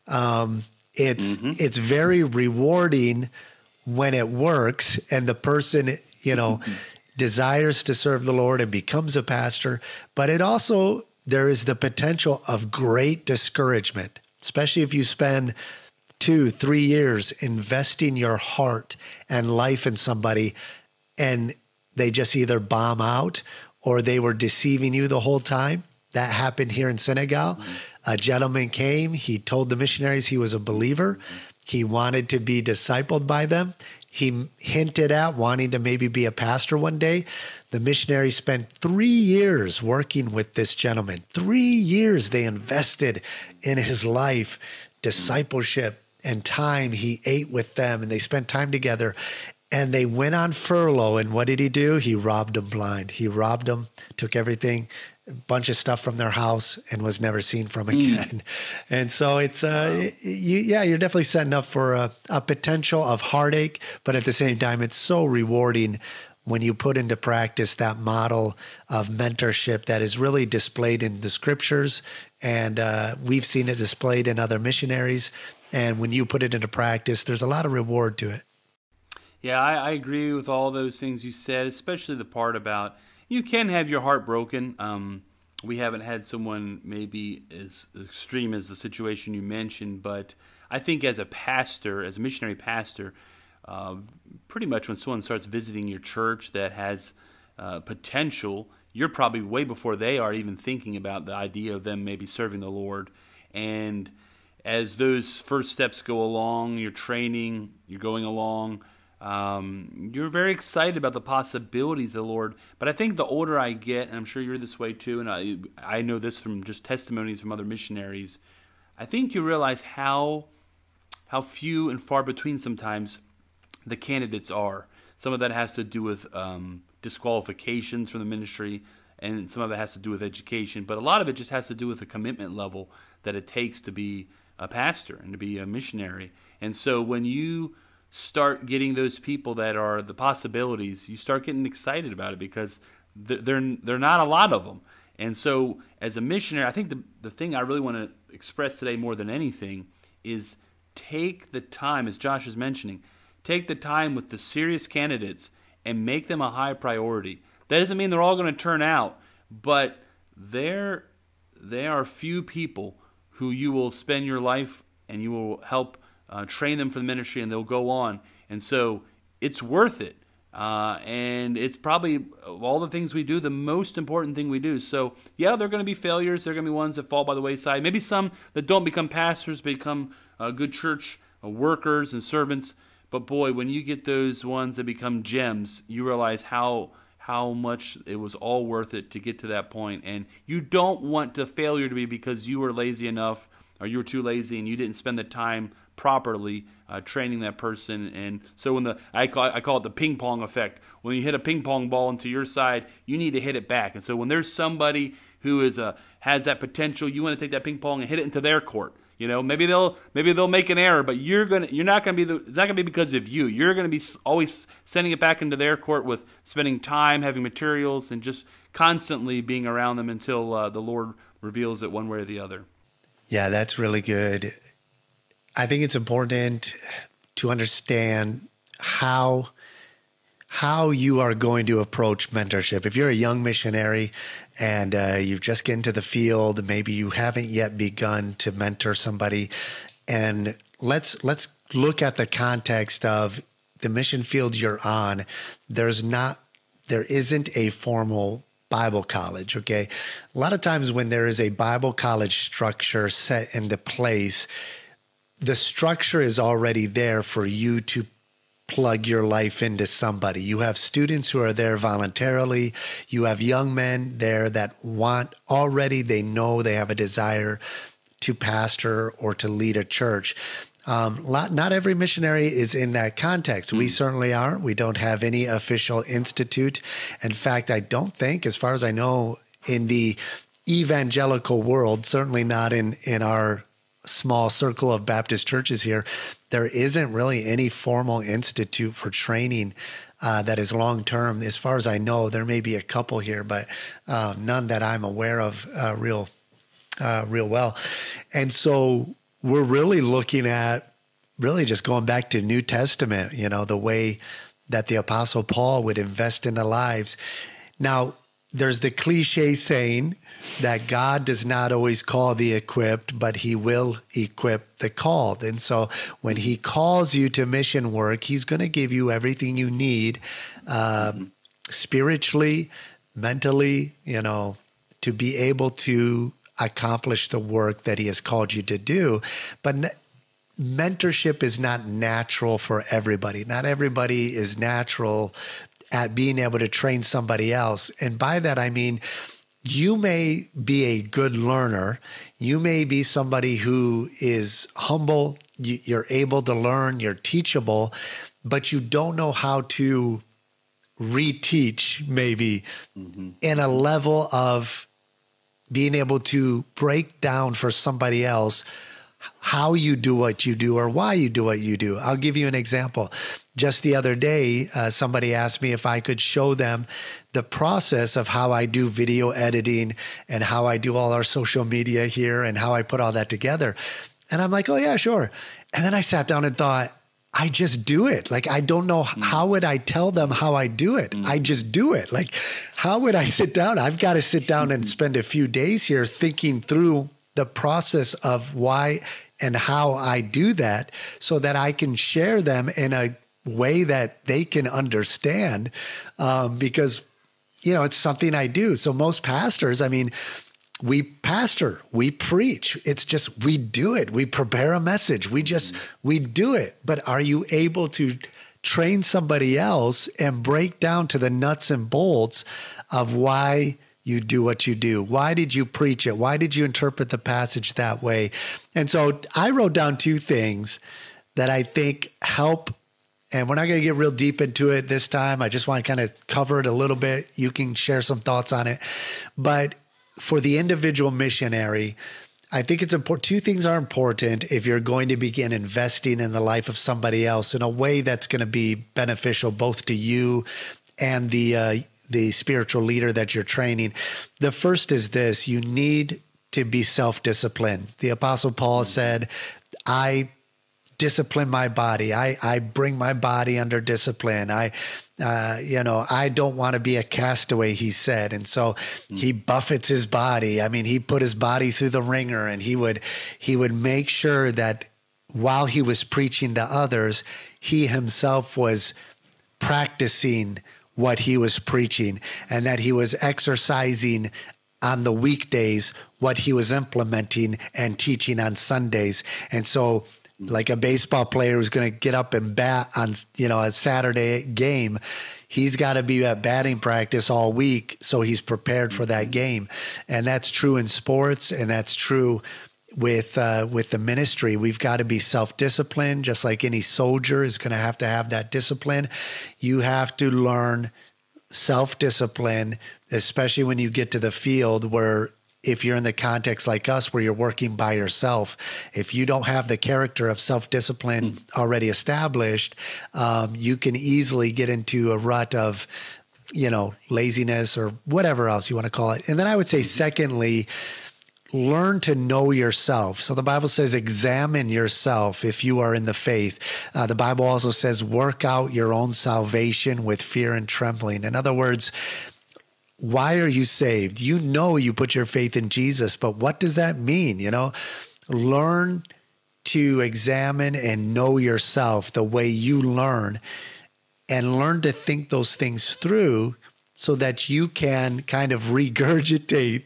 Um, it's mm-hmm. it's very rewarding when it works and the person, you know, mm-hmm. desires to serve the Lord and becomes a pastor. But it also there is the potential of great discouragement, especially if you spend two, three years investing your heart and life in somebody and they just either bomb out or they were deceiving you the whole time. That happened here in Senegal. A gentleman came, he told the missionaries he was a believer. He wanted to be discipled by them. He hinted at wanting to maybe be a pastor one day. The missionary spent three years working with this gentleman. Three years they invested in his life, discipleship, and time. He ate with them and they spent time together and they went on furlough. And what did he do? He robbed them blind. He robbed them, took everything, a bunch of stuff from their house, and was never seen from hmm. again. Mm. And so it's, uh, wow. you, yeah, you're definitely setting up for a, a potential of heartache, but at the same time, it's so rewarding when you put into practice that model of mentorship that is really displayed in the scriptures. And uh, we've seen it displayed in other missionaries. And when you put it into practice, there's a lot of reward to it. Yeah, I, I, agree with all those things you said, especially the part about you can have your heart broken. Um, we haven't had someone maybe as extreme as the situation you mentioned, but I think as a pastor, as a missionary pastor, uh, pretty much when someone starts visiting your church that has uh, potential, you're probably way before they are even thinking about the idea of them maybe serving the Lord. And as those first steps go along, you're training, you're going along um, you're very excited about the possibilities of the Lord. But I think the older I get, and I'm sure you're this way too, and I, I know this from just testimonies from other missionaries, I think you realize how how few and far between sometimes the candidates are. Some of that has to do with um, disqualifications from the ministry, and some of it has to do with education. But a lot of it just has to do with the commitment level that it takes to be a pastor and to be a missionary. And so when you start getting those people that are the possibilities, you start getting excited about it because they're they're not a lot of them. And so, as a missionary, I think the the thing I really want to express today more than anything is take the time, as Josh is mentioning, take the time with the serious candidates and make them a high priority. That doesn't mean they're all going to turn out, but there there are few people who you will spend your life and you will help uh, train them for the ministry, and they'll go on. And so it's worth it. Uh, and it's probably of all the things we do, the most important thing we do. So, yeah, there are going to be failures. There are going to be ones that fall by the wayside. Maybe some that don't become pastors, become uh, good church uh, workers and servants. But boy, when you get those ones that become gems, you realize how how much it was all worth it to get to that point. And you don't want the failure to be because you were lazy enough or you were too lazy and you didn't spend the time properly uh, training that person. And so when the I call, I call it the ping pong effect. When you hit a ping pong ball into your side, you need to hit it back. And so when there's somebody who is a has that potential, you want to take that ping pong and hit it into their court. You know, maybe they'll maybe they'll make an error, but you're gonna you're not gonna be the it's not gonna be because of you. You're gonna be always sending it back into their court with spending time, having materials, and just constantly being around them until uh, the Lord reveals it one way or the other. Yeah, that's really good. I think it's important to understand how how you are going to approach mentorship. If you're a young missionary and uh, you just get into the field, maybe you haven't yet begun to mentor somebody, and let's let's look at the context of the mission field you're on. There's not there isn't a formal Bible college, okay? A lot of times when there is a Bible college structure set into place, the structure is already there for you to plug your life into somebody. You have students who are there voluntarily. You have young men there that want already, they know they have a desire to pastor or to lead a church. Um, lot, not every missionary is in that context. Mm. We hmm. certainly aren't. We don't have any official institute. In fact, I don't think, as far as I know, in the evangelical world, certainly not in in our small circle of Baptist churches here, there isn't really any formal institute for training uh, that is long term. As far as I know, there may be a couple here, but uh, none that I'm aware of uh, real, uh, real well. And so we're really looking at really just going back to New Testament, you know, the way that the Apostle Paul would invest in the lives. Now, there's the cliche saying that God does not always call the equipped, but he will equip the called. And so when he calls you to mission work, he's going to give you everything you need uh, spiritually, mentally, you know, to be able to accomplish the work that he has called you to do. But mentorship is not natural for everybody. Not everybody is natural at being able to train somebody else. And by that, I mean, you may be a good learner. You may be somebody who is humble. You're able to learn, you're teachable, but you don't know how to reteach, maybe mm-hmm. in a level of being able to break down for somebody else how you do what you do or why you do what you do. I'll give you an example. Just the other day, uh, somebody asked me if I could show them the process of how I do video editing and how I do all our social media here and how I put all that together. And I'm like, oh, yeah, sure. And then I sat down and thought, I just do it. Like I don't know mm. how would I tell them how I do it. Mm. I just do it. Like how would I sit down? I've got to sit down and spend a few days here thinking through the process of why and how I do that so that I can share them in a way that they can understand um, because you know it's something I do. So most pastors, I mean, we pastor, we preach. It's just we do it. We prepare a message. We just we do it. But are you able to train somebody else and break down to the nuts and bolts of why you do what you do? Why did you preach it? Why did you interpret the passage that way? And so I wrote down two things that I think help and we're not going to get real deep into it this time. I just want to kind of cover it a little bit. You can share some thoughts on it. But for the individual missionary, I think it's important. Two things are important if you're going to begin investing in the life of somebody else in a way that's going to be beneficial both to you and the uh, the spiritual leader that you're training. The first is this: you need to be self-disciplined. The Apostle Paul said, "I discipline my body. I I bring my body under discipline. I uh, you know, I don't want to be a castaway, he said. And so mm. he buffets his body. I mean, he put his body through the ringer and he would he would make sure that while he was preaching to others, he himself was practicing what he was preaching and that he was exercising on the weekdays what he was implementing and teaching on Sundays. And so like a baseball player who's going to get up and bat on you know a Saturday game he's got to be at batting practice all week so he's prepared for that mm-hmm. game. And that's true in sports and that's true with uh, with the ministry. We've got to be self-disciplined just like any soldier is going to have to have that discipline. You have to learn self-discipline especially when you get to the field where if you're in the context like us where you're working by yourself if you don't have the character of self-discipline mm. already established um, you can easily get into a rut of you know laziness or whatever else you want to call it and then i would say mm-hmm. secondly learn to know yourself. So the Bible says, examine yourself if you are in the faith. Uh, the Bible also says, work out your own salvation with fear and trembling. In other words, why are you saved? You know you put your faith in Jesus, but what does that mean? You know, learn to examine and know yourself the way you learn and learn to think those things through so that you can kind of regurgitate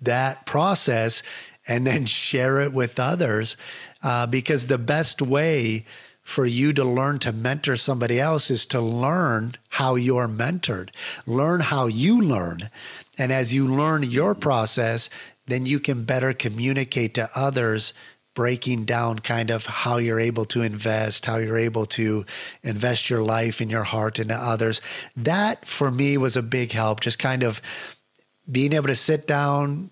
that process and then share it with others. Uh, because the best way for you to learn to mentor somebody else is to learn how you're mentored, learn how you learn. And as you learn your process, then you can better communicate to others breaking down kind of how you're able to invest, how you're able to invest your life and your heart into others. That for me was a big help, just kind of being able to sit down,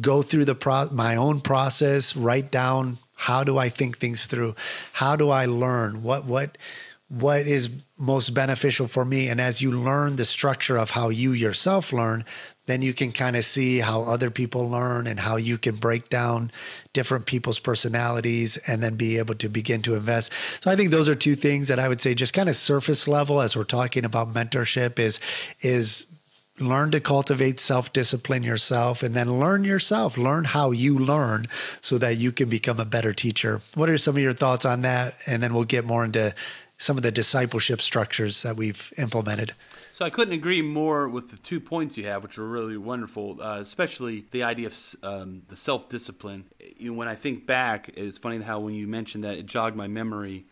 go through the pro- my own process, write down how do I think things through? How do I learn? What what what is most beneficial for me? And as you learn the structure of how you yourself learn, then you can kind of see how other people learn and how you can break down different people's personalities and then be able to begin to invest. So I think those are two things that I would say just kind of surface level as we're talking about mentorship is is learn to cultivate self-discipline yourself and then learn yourself. Learn how you learn so that you can become a better teacher. What are some of your thoughts on that? And then we'll get more into some of the discipleship structures that we've implemented. So I couldn't agree more with the two points you have, which are really wonderful, uh, especially the idea of um, the self discipline. You know, when I think back, it's funny how when you mentioned that, it jogged my memory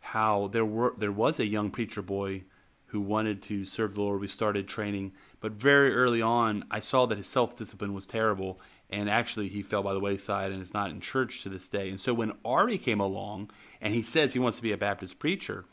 how there were there was a young preacher boy who wanted to serve the Lord. We started training, but very early on, I saw that his self discipline was terrible, and actually he fell by the wayside and is not in church to this day. And so when Ari came along and he says he wants to be a Baptist preacher,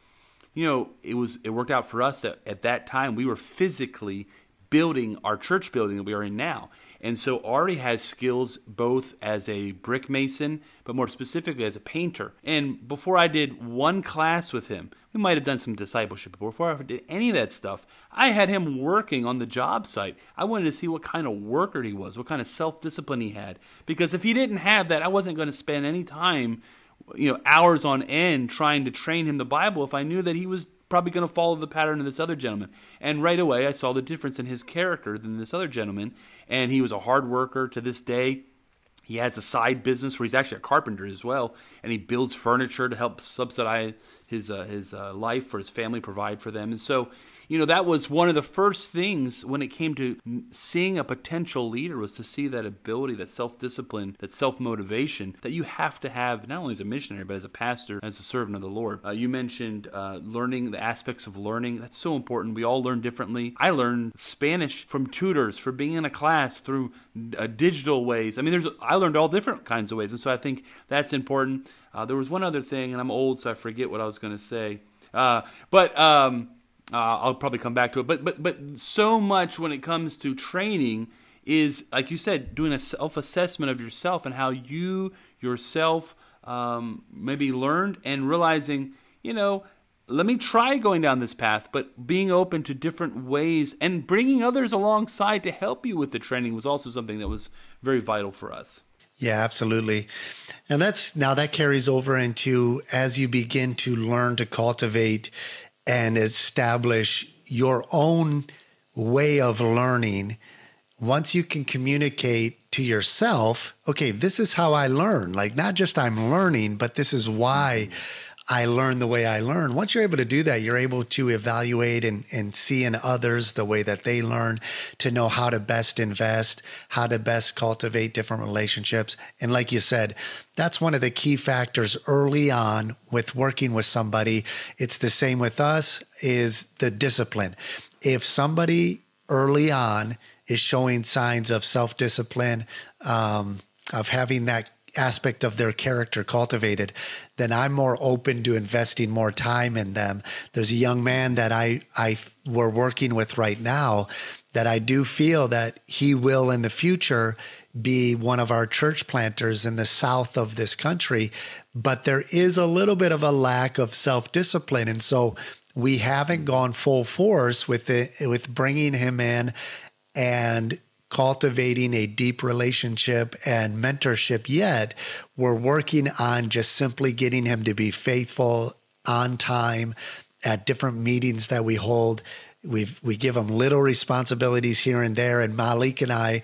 you know, it was it worked out for us that at that time we were physically building our church building that we are in now. And so Ari has skills both as a brick mason, but more specifically as a painter. And before I did one class with him, we might have done some discipleship, but before I ever did any of that stuff, I had him working on the job site. I wanted to see what kind of worker he was, what kind of self discipline he had. Because if he didn't have that, I wasn't going to spend any time, you know, hours on end trying to train him the Bible if I knew that he was probably going to follow the pattern of this other gentleman. And right away, I saw the difference in his character than this other gentleman. And he was a hard worker to this day. He has a side business where he's actually a carpenter as well, and he builds furniture to help subsidize his uh, his uh, life for his family, provide for them. And so you know, that was one of the first things when it came to seeing a potential leader was to see that ability, that self discipline, that self motivation that you have to have not only as a missionary, but as a pastor, as a servant of the Lord. Uh, you mentioned uh, learning the aspects of learning. That's so important. We all learn differently. I learned Spanish from tutors, for being in a class through uh, digital ways. I mean, there's I learned all different kinds of ways. And so I think that's important. Uh, there was one other thing, and I'm old, so I forget what I was going to say. Uh, but um, uh, I'll probably come back to it, but but but so much when it comes to training is like you said, doing a self assessment of yourself and how you yourself um, maybe learned and realizing, you know, let me try going down this path, but being open to different ways and bringing others alongside to help you with the training was also something that was very vital for us. Yeah, absolutely. And that's now that carries over into as you begin to learn to cultivate and establish your own way of learning. Once you can communicate to yourself okay this is how i learn. Like not just i'm learning but this is why I learn the way I learn. Once you're able to do that, you're able to evaluate and, and see in others the way that they learn, to know how to best invest, how to best cultivate different relationships. And like you said, that's one of the key factors early on with working with somebody. It's the same with us, is the discipline. If somebody early on is showing signs of self discipline, um, of having that aspect of their character cultivated, then I'm more open to investing more time in them. There's a young man that I I we're working with right now that I do feel that he will in the future be one of our church planters in the south of this country, but there is a little bit of a lack of self-discipline and so we haven't gone full force with it with bringing him in and cultivating a deep relationship and mentorship yet. We're working on just simply getting him to be faithful on time at different meetings that we hold. We we give him little responsibilities here and there, and Malik and I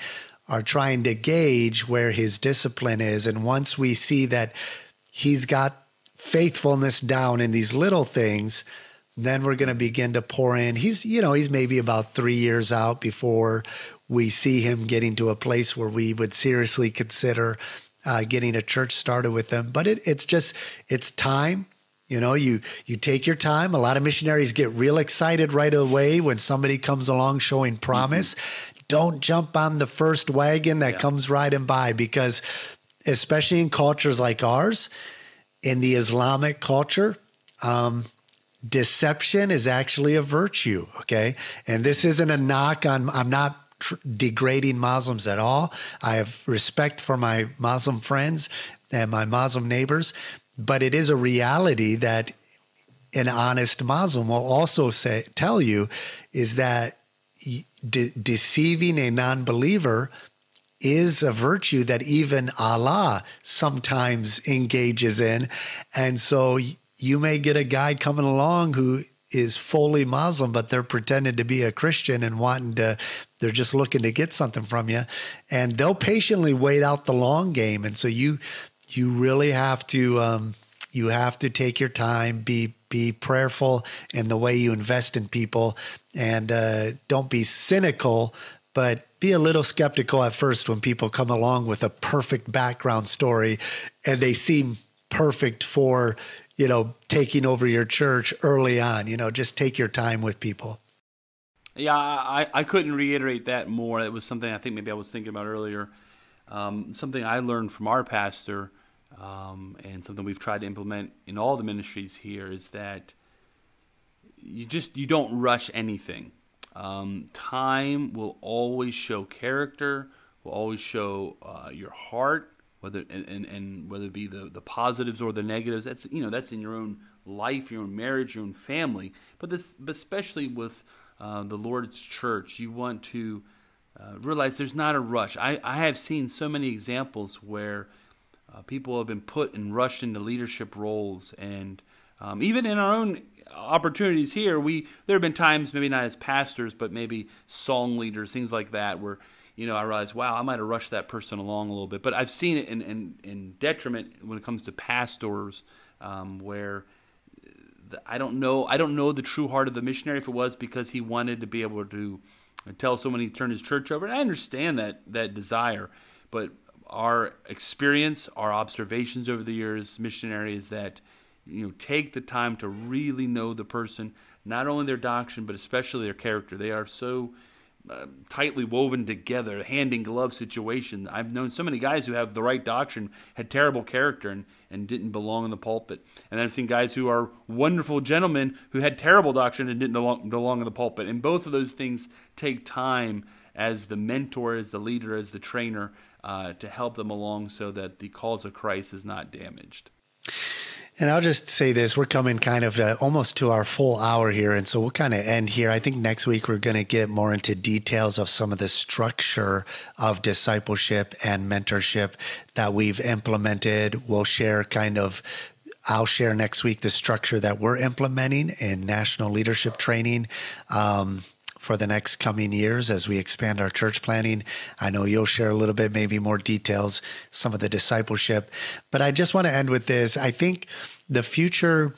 are trying to gauge where his discipline is. And once we see that he's got faithfulness down in these little things, then we're going to begin to pour in. He's, you know, he's maybe about three years out before we see him getting to a place where we would seriously consider uh, getting a church started with them. But it, it's just, it's time. You know, you you take your time. A lot of missionaries get real excited right away when somebody comes along showing promise. Mm-hmm. Don't jump on the first wagon that yeah. comes riding by because, especially in cultures like ours, in the Islamic culture, um, deception is actually a virtue. Okay. And this isn't a knock on, I'm not tr- degrading Muslims at all. I have respect for my Muslim friends and my Muslim neighbors, but it is a reality that an honest Muslim will also say, tell you is that de- deceiving a non believer is a virtue that even Allah sometimes engages in. And so you may get a guy coming along who is fully Muslim, but they're pretending to be a Christian and wanting to, they're just looking to get something from you. And they'll patiently wait out the long game. And so you, you really have to, um, you have to take your time, be be prayerful in the way you invest in people, and uh, don't be cynical, but be a little skeptical at first when people come along with a perfect background story, and they seem perfect for you know taking over your church early on. You know, just take your time with people. Yeah, I, I couldn't reiterate that more. It was something I think maybe I was thinking about earlier. Um, something I learned from our pastor um, and something we've tried to implement in all the ministries here is that you just you don't rush anything. Um, time will always show character, will always show uh, your heart, whether and, and, and, whether it be the, the positives or the negatives. That's you know that's in your own life, your own marriage, your own family. But this, but especially with uh, the Lord's church, you want to uh, realize there's not a rush. I, I have seen so many examples where uh, people have been put and rushed into leadership roles, and um, even in our own opportunities here, we there have been times, maybe not as pastors, but maybe song leaders, things like that, where you know I realize, wow, I might have rushed that person along a little bit. But I've seen it in in, in detriment when it comes to pastors, um, where I don't know I don't know the true heart of the missionary if it was because he wanted to be able to tell someone he turned his church over. And I understand that that desire, but our experience, our observations over the years, missionary, is that you know take the time to really know the person, not only their doctrine but especially their character. They are so uh, tightly woven together, hand in glove situation. I've known so many guys who have the right doctrine, had terrible character, and, and didn't belong in the pulpit. And I've seen guys who are wonderful gentlemen who had terrible doctrine and didn't belong, belong in the pulpit. And both of those things take time as the mentor, as the leader, as the trainer uh, to help them along so that the cause of Christ is not damaged. And I'll just say this: we're coming kind of uh, almost to our full hour here, and so we'll kind of end here. I think next week we're going to get more into details of some of the structure of discipleship and mentorship that we've implemented. We'll share kind of I'll share next week the structure that we're implementing in national leadership training. Um, for the next coming years as we expand our church planting. I know you'll share a little bit, maybe more details, some of the discipleship. But I just want to end with this. I think the future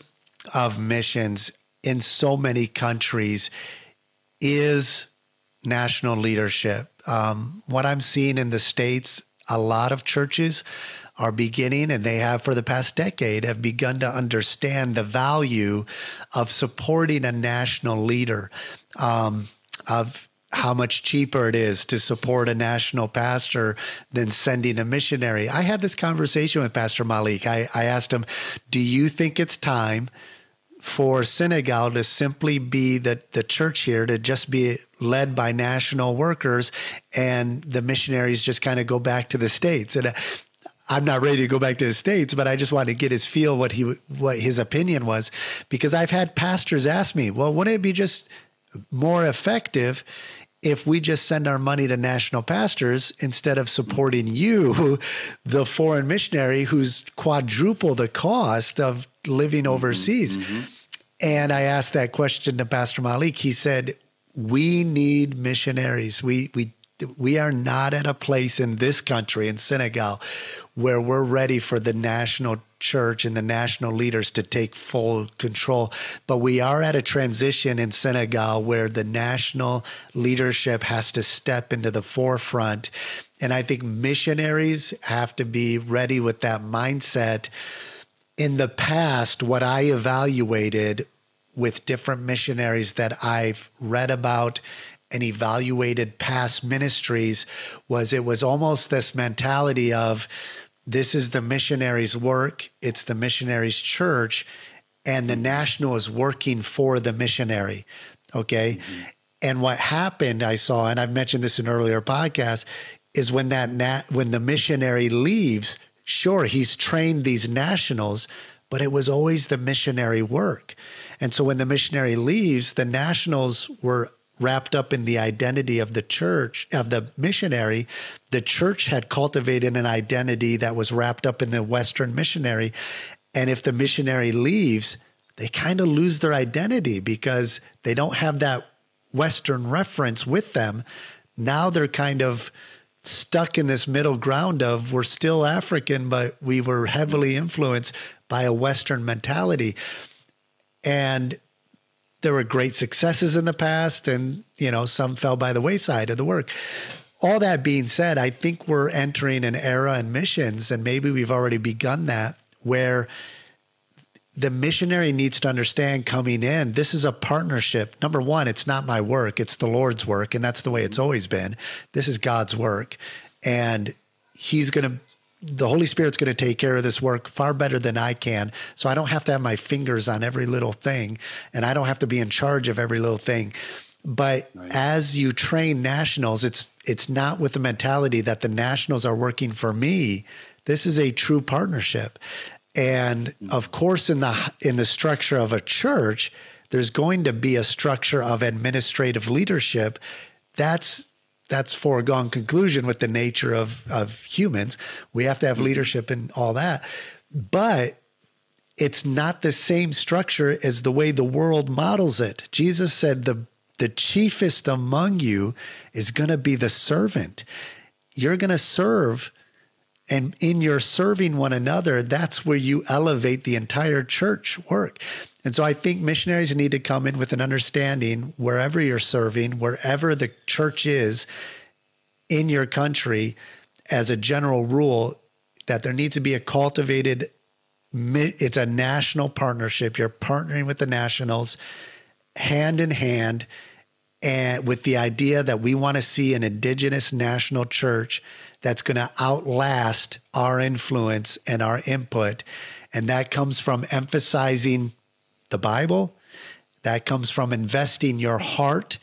of missions in so many countries is national leadership. Um, what I'm seeing in the States, a lot of churches are beginning, and they have for the past decade, have begun to understand the value of supporting a national leader um, of how much cheaper it is to support a national pastor than sending a missionary. I had this conversation with Pastor Malik. I, I asked him, Do you think it's time for Senegal to simply be the, the church here to just be led by national workers and the missionaries just kind of go back to the States? And uh, I'm not ready to go back to the states, but I just wanted to get his feel what he what his opinion was because I've had pastors ask me, "Well, wouldn't it be just more effective if we just send our money to national pastors instead of supporting you, the foreign missionary who's quadruple the cost of living mm-hmm, overseas. Mm-hmm. And I asked that question to Pastor Malik. He said, "We need missionaries. We we we are not at a place in this country in Senegal where we're ready for the national church and the national leaders to take full control. But we are at a transition in Senegal where the national leadership has to step into the forefront. And I think missionaries have to be ready with that mindset. In the past, what I evaluated with different missionaries that I've read about and evaluated past ministries was it was almost this mentality of this is the missionary's work, it's the missionary's church, and the national is working for the missionary. Okay. Mm-hmm. And what happened, I saw, and I've mentioned this in earlier podcasts, is when that nat- when the missionary leaves, sure, he's trained these nationals, but it was always the missionary work. And so when the missionary leaves, the nationals were wrapped up in the identity of the church, of the missionary. The church had cultivated an identity that was wrapped up in the Western missionary. And if the missionary leaves, they kind of lose their identity because they don't have that Western reference with them. Now they're kind of stuck in this middle ground of we're still African, but we were heavily influenced by a Western mentality. And there were great successes in the past and you know some fell by the wayside of the work. All that being said i think we're entering an era in missions and maybe we've already begun that where the missionary needs to understand coming in this is a partnership. Number one it's not my work it's the lord's work and that's the way it's always been. This is god's work. And he's going to the Holy Spirit's going to take care of this work far better than I can. So I don't have to have my fingers on every little thing and I don't have to be in charge of every little thing. But nice. as you train nationals, it's it's not with the mentality that the nationals are working for me. This is a true partnership. And mm-hmm. of course in the in the structure of a church, there's going to be a structure of administrative leadership. That's that's foregone conclusion with the nature of of humans. We have to have mm-hmm. leadership and all that. But it's not the same structure as the way the world models it. Jesus said the the chiefest among you is going to be the servant. You're going to serve and in your serving one another, that's where you elevate the entire church work. And so I think missionaries need to come in with an understanding wherever you're serving, wherever the church is in your country, as a general rule, that there needs to be a cultivated, it's a national partnership. You're partnering with the nationals hand in hand and with the idea that we want to see an indigenous national church that's going to outlast our influence and our input. And that comes from emphasizing the Bible. That comes from investing your heart,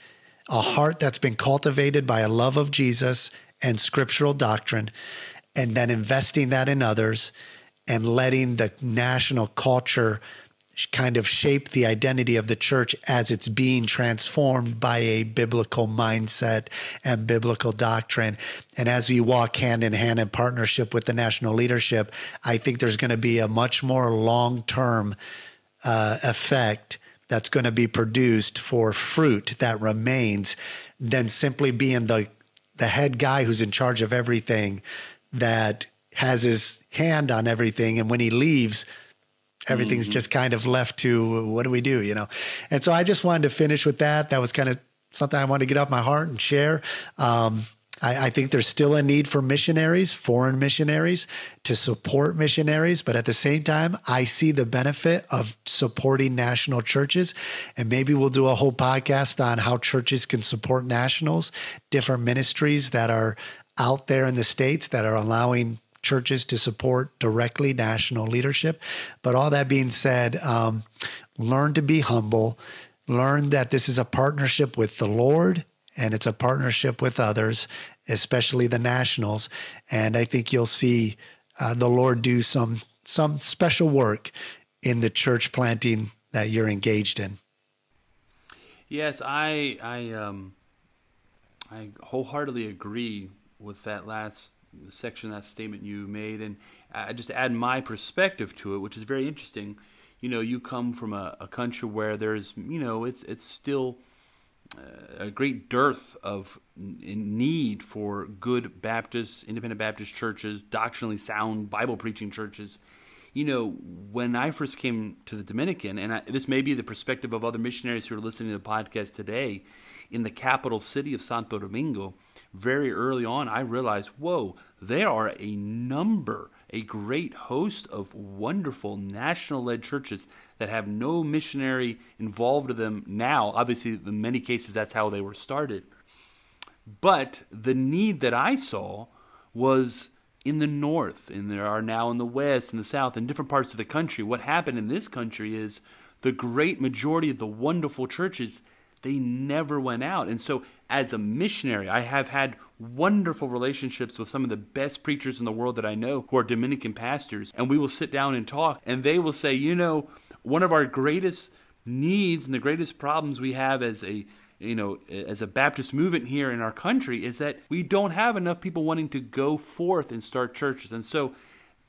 a heart that's been cultivated by a love of Jesus and scriptural doctrine, and then investing that in others and letting the national culture kind of shape the identity of the church as it's being transformed by a biblical mindset and biblical doctrine. And as you walk hand in hand in partnership with the national leadership, I think there's going to be a much more long term uh, effect that's going to be produced for fruit that remains than simply being the the head guy who's in charge of everything that has his hand on everything and when he leaves everything's mm-hmm. just kind of left to what do we do you know and so i just wanted to finish with that that was kind of something i wanted to get off my heart and share um, I, I, think there's still a need for missionaries, foreign missionaries, to support missionaries. But at the same time, I see the benefit of supporting national churches. And maybe we'll do a whole podcast on how churches can support nationals, different ministries that are out there in the States that are allowing churches to support directly national leadership. But all that being said, um, learn to be humble, learn that this is a partnership with the Lord and it's a partnership with others, especially the nationals. And I think you'll see uh, the Lord do some some special work in the church planting that you're engaged in. Yes, I I um I wholeheartedly agree with that last section, that statement you made, and I just add my perspective to it, which is very interesting. You know, you come from a, a country where there's, you know, it's it's still uh, a great dearth of need for good Baptist, independent Baptist churches, doctrinally sound Bible preaching churches. You know, when I first came to the Dominican, and I, this may be the perspective of other missionaries who are listening to the podcast today, in the capital city of Santo Domingo, very early on, I realized, whoa, there are a number, a great host of wonderful national led churches that have no missionary involved in them now. Obviously, in many cases, that's how they were started. But the need that I saw was in the north, and there are now in the west and the south, in different parts of the country. What happened in this country is the great majority of the wonderful churches they never went out. And so, as a missionary, I have had wonderful relationships with some of the best preachers in the world that I know who are Dominican pastors. And we will sit down and talk, and they will say, you know, one of our greatest needs and the greatest problems we have as a you know, as a Baptist movement here in our country is that we don't have enough people wanting to go forth and start churches. And so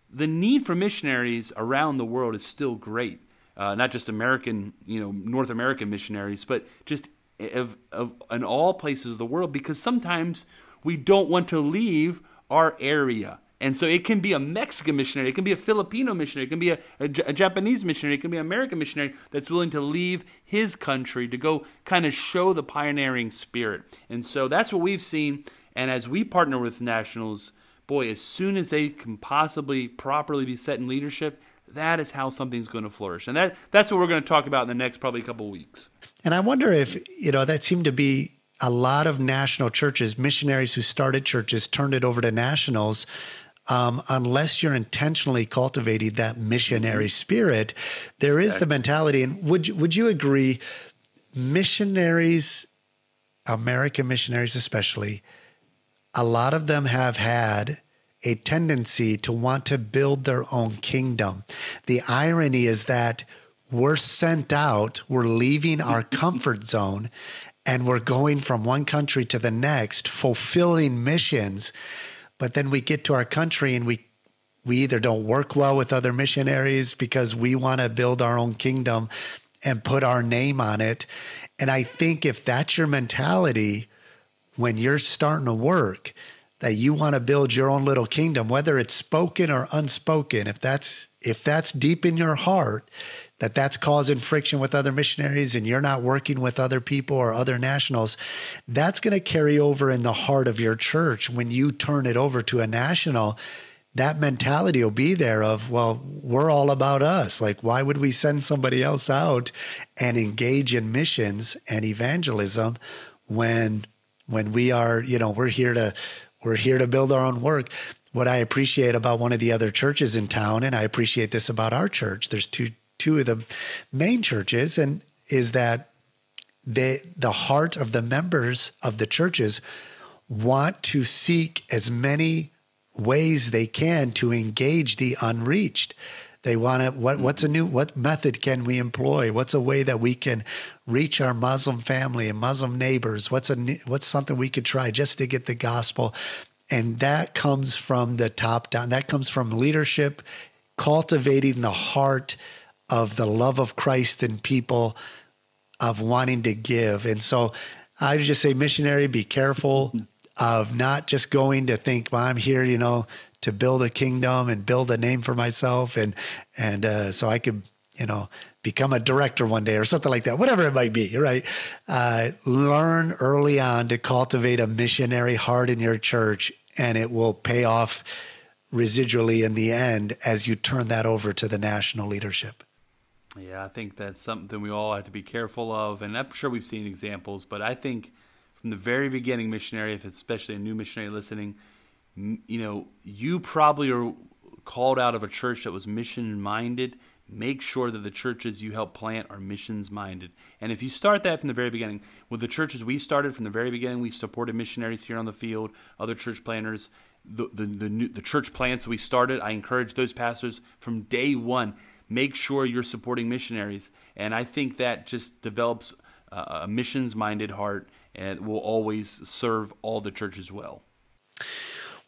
the need for missionaries around the world is still great uh, not just American, you know, North American missionaries, but just of, of in all places of the world because sometimes we don't want to leave our area. And so it can be a Mexican missionary, it can be a Filipino missionary, it can be a, a, a Japanese missionary, it can be an American missionary that's willing to leave his country to go kind of show the pioneering spirit. And so that's what we've seen. And as we partner with nationals, boy, as soon as they can possibly properly be set in leadership, that is how something's going to flourish. And that that's what we're going to talk about in the next probably couple of weeks. And I wonder if, you know, that seemed to be a lot of national churches, missionaries who started churches turned it over to nationals. Um, unless you're intentionally cultivating that missionary mm-hmm. spirit, there is the mentality. And would you, would you agree, missionaries, American missionaries especially, a lot of them have had a tendency to want to build their own kingdom. The irony is that we're sent out, we're leaving our comfort zone, and we're going from one country to the next, fulfilling missions. But then we get to our country and we we either don't work well with other missionaries because we want to build our own kingdom and put our name on it. And I think if that's your mentality when you're starting to work, that you want to build your own little kingdom, whether it's spoken or unspoken, if that's if that's deep in your heart, that that's causing friction with other missionaries and you're not working with other people or other nationals, that's going to carry over in the heart of your church when you turn it over to a national. That mentality will be there of, well, we're all about us. Like, why would we send somebody else out and engage in missions and evangelism when when we are, you know, we're here to we're here to build our own work. What I appreciate about one of the other churches in town, and I appreciate this about our church, there's two two of the main churches, and is that they the heart of the members of the churches want to seek as many ways they can to engage the unreached. They want to what what's a new what method can we employ? What's a way that we can reach our Muslim family and Muslim neighbors? What's a new, what's something we could try just to get the gospel? And that comes from the top down. That comes from leadership cultivating the heart of the love of Christ in people of wanting to give. And so I just say missionary be careful of not just going to think, well, I'm here, you know, to build a kingdom and build a name for myself. And and uh, so I could you know become a director one day or something like that whatever it might be right? Uh, learn early on to cultivate a missionary heart in your church and it will pay off residually in the end as you turn that over to the national leadership. Yeah i think that's something we all have to be careful of. And i'm sure we've seen examples but i think from the very beginning missionary if especially a new missionary listening you know, you probably are called out of a church that was mission minded. Make sure that the churches you help plant are missions minded. And if you start that from the very beginning, with the churches we started from the very beginning, we supported missionaries here on the field, other church planters. The, the, the, new, the church plants we started, I encourage those pastors from day one, make sure you're supporting missionaries. And I think that just develops a missions minded heart and will always serve all the churches well.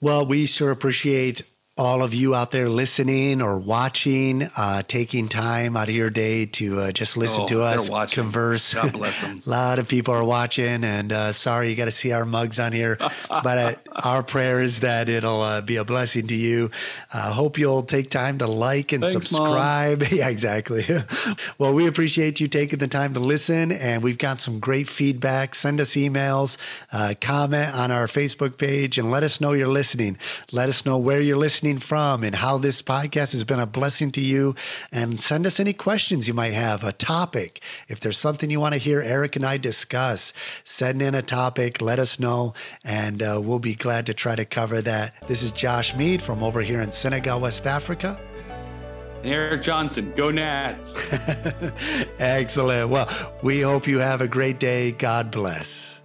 Well, we sure appreciate all of you out there listening or watching, uh, taking time out of your day to uh, just listen oh, to us converse. God bless them. a lot of people are watching, and uh, sorry you got to see our mugs on here, but uh, our prayer is that it'll uh, be a blessing to you. I hope you'll take time to like and Thanks, subscribe. yeah, exactly. well, we appreciate you taking the time to listen, and we've got some great feedback. Send us emails, uh, comment on our Facebook page, and let us know you're listening. Let us know where you're listening listening from and how this podcast has been a blessing to you. And send us any questions you might have, a topic. If there's something you want to hear Erik and I discuss, send in a topic, let us know, and uh, we'll be glad to try to cover that. This is Josh Mead from over here in Senegal, West Africa. Erik Johnson, go Nats. Excellent. Well, we hope you have a great day. God bless.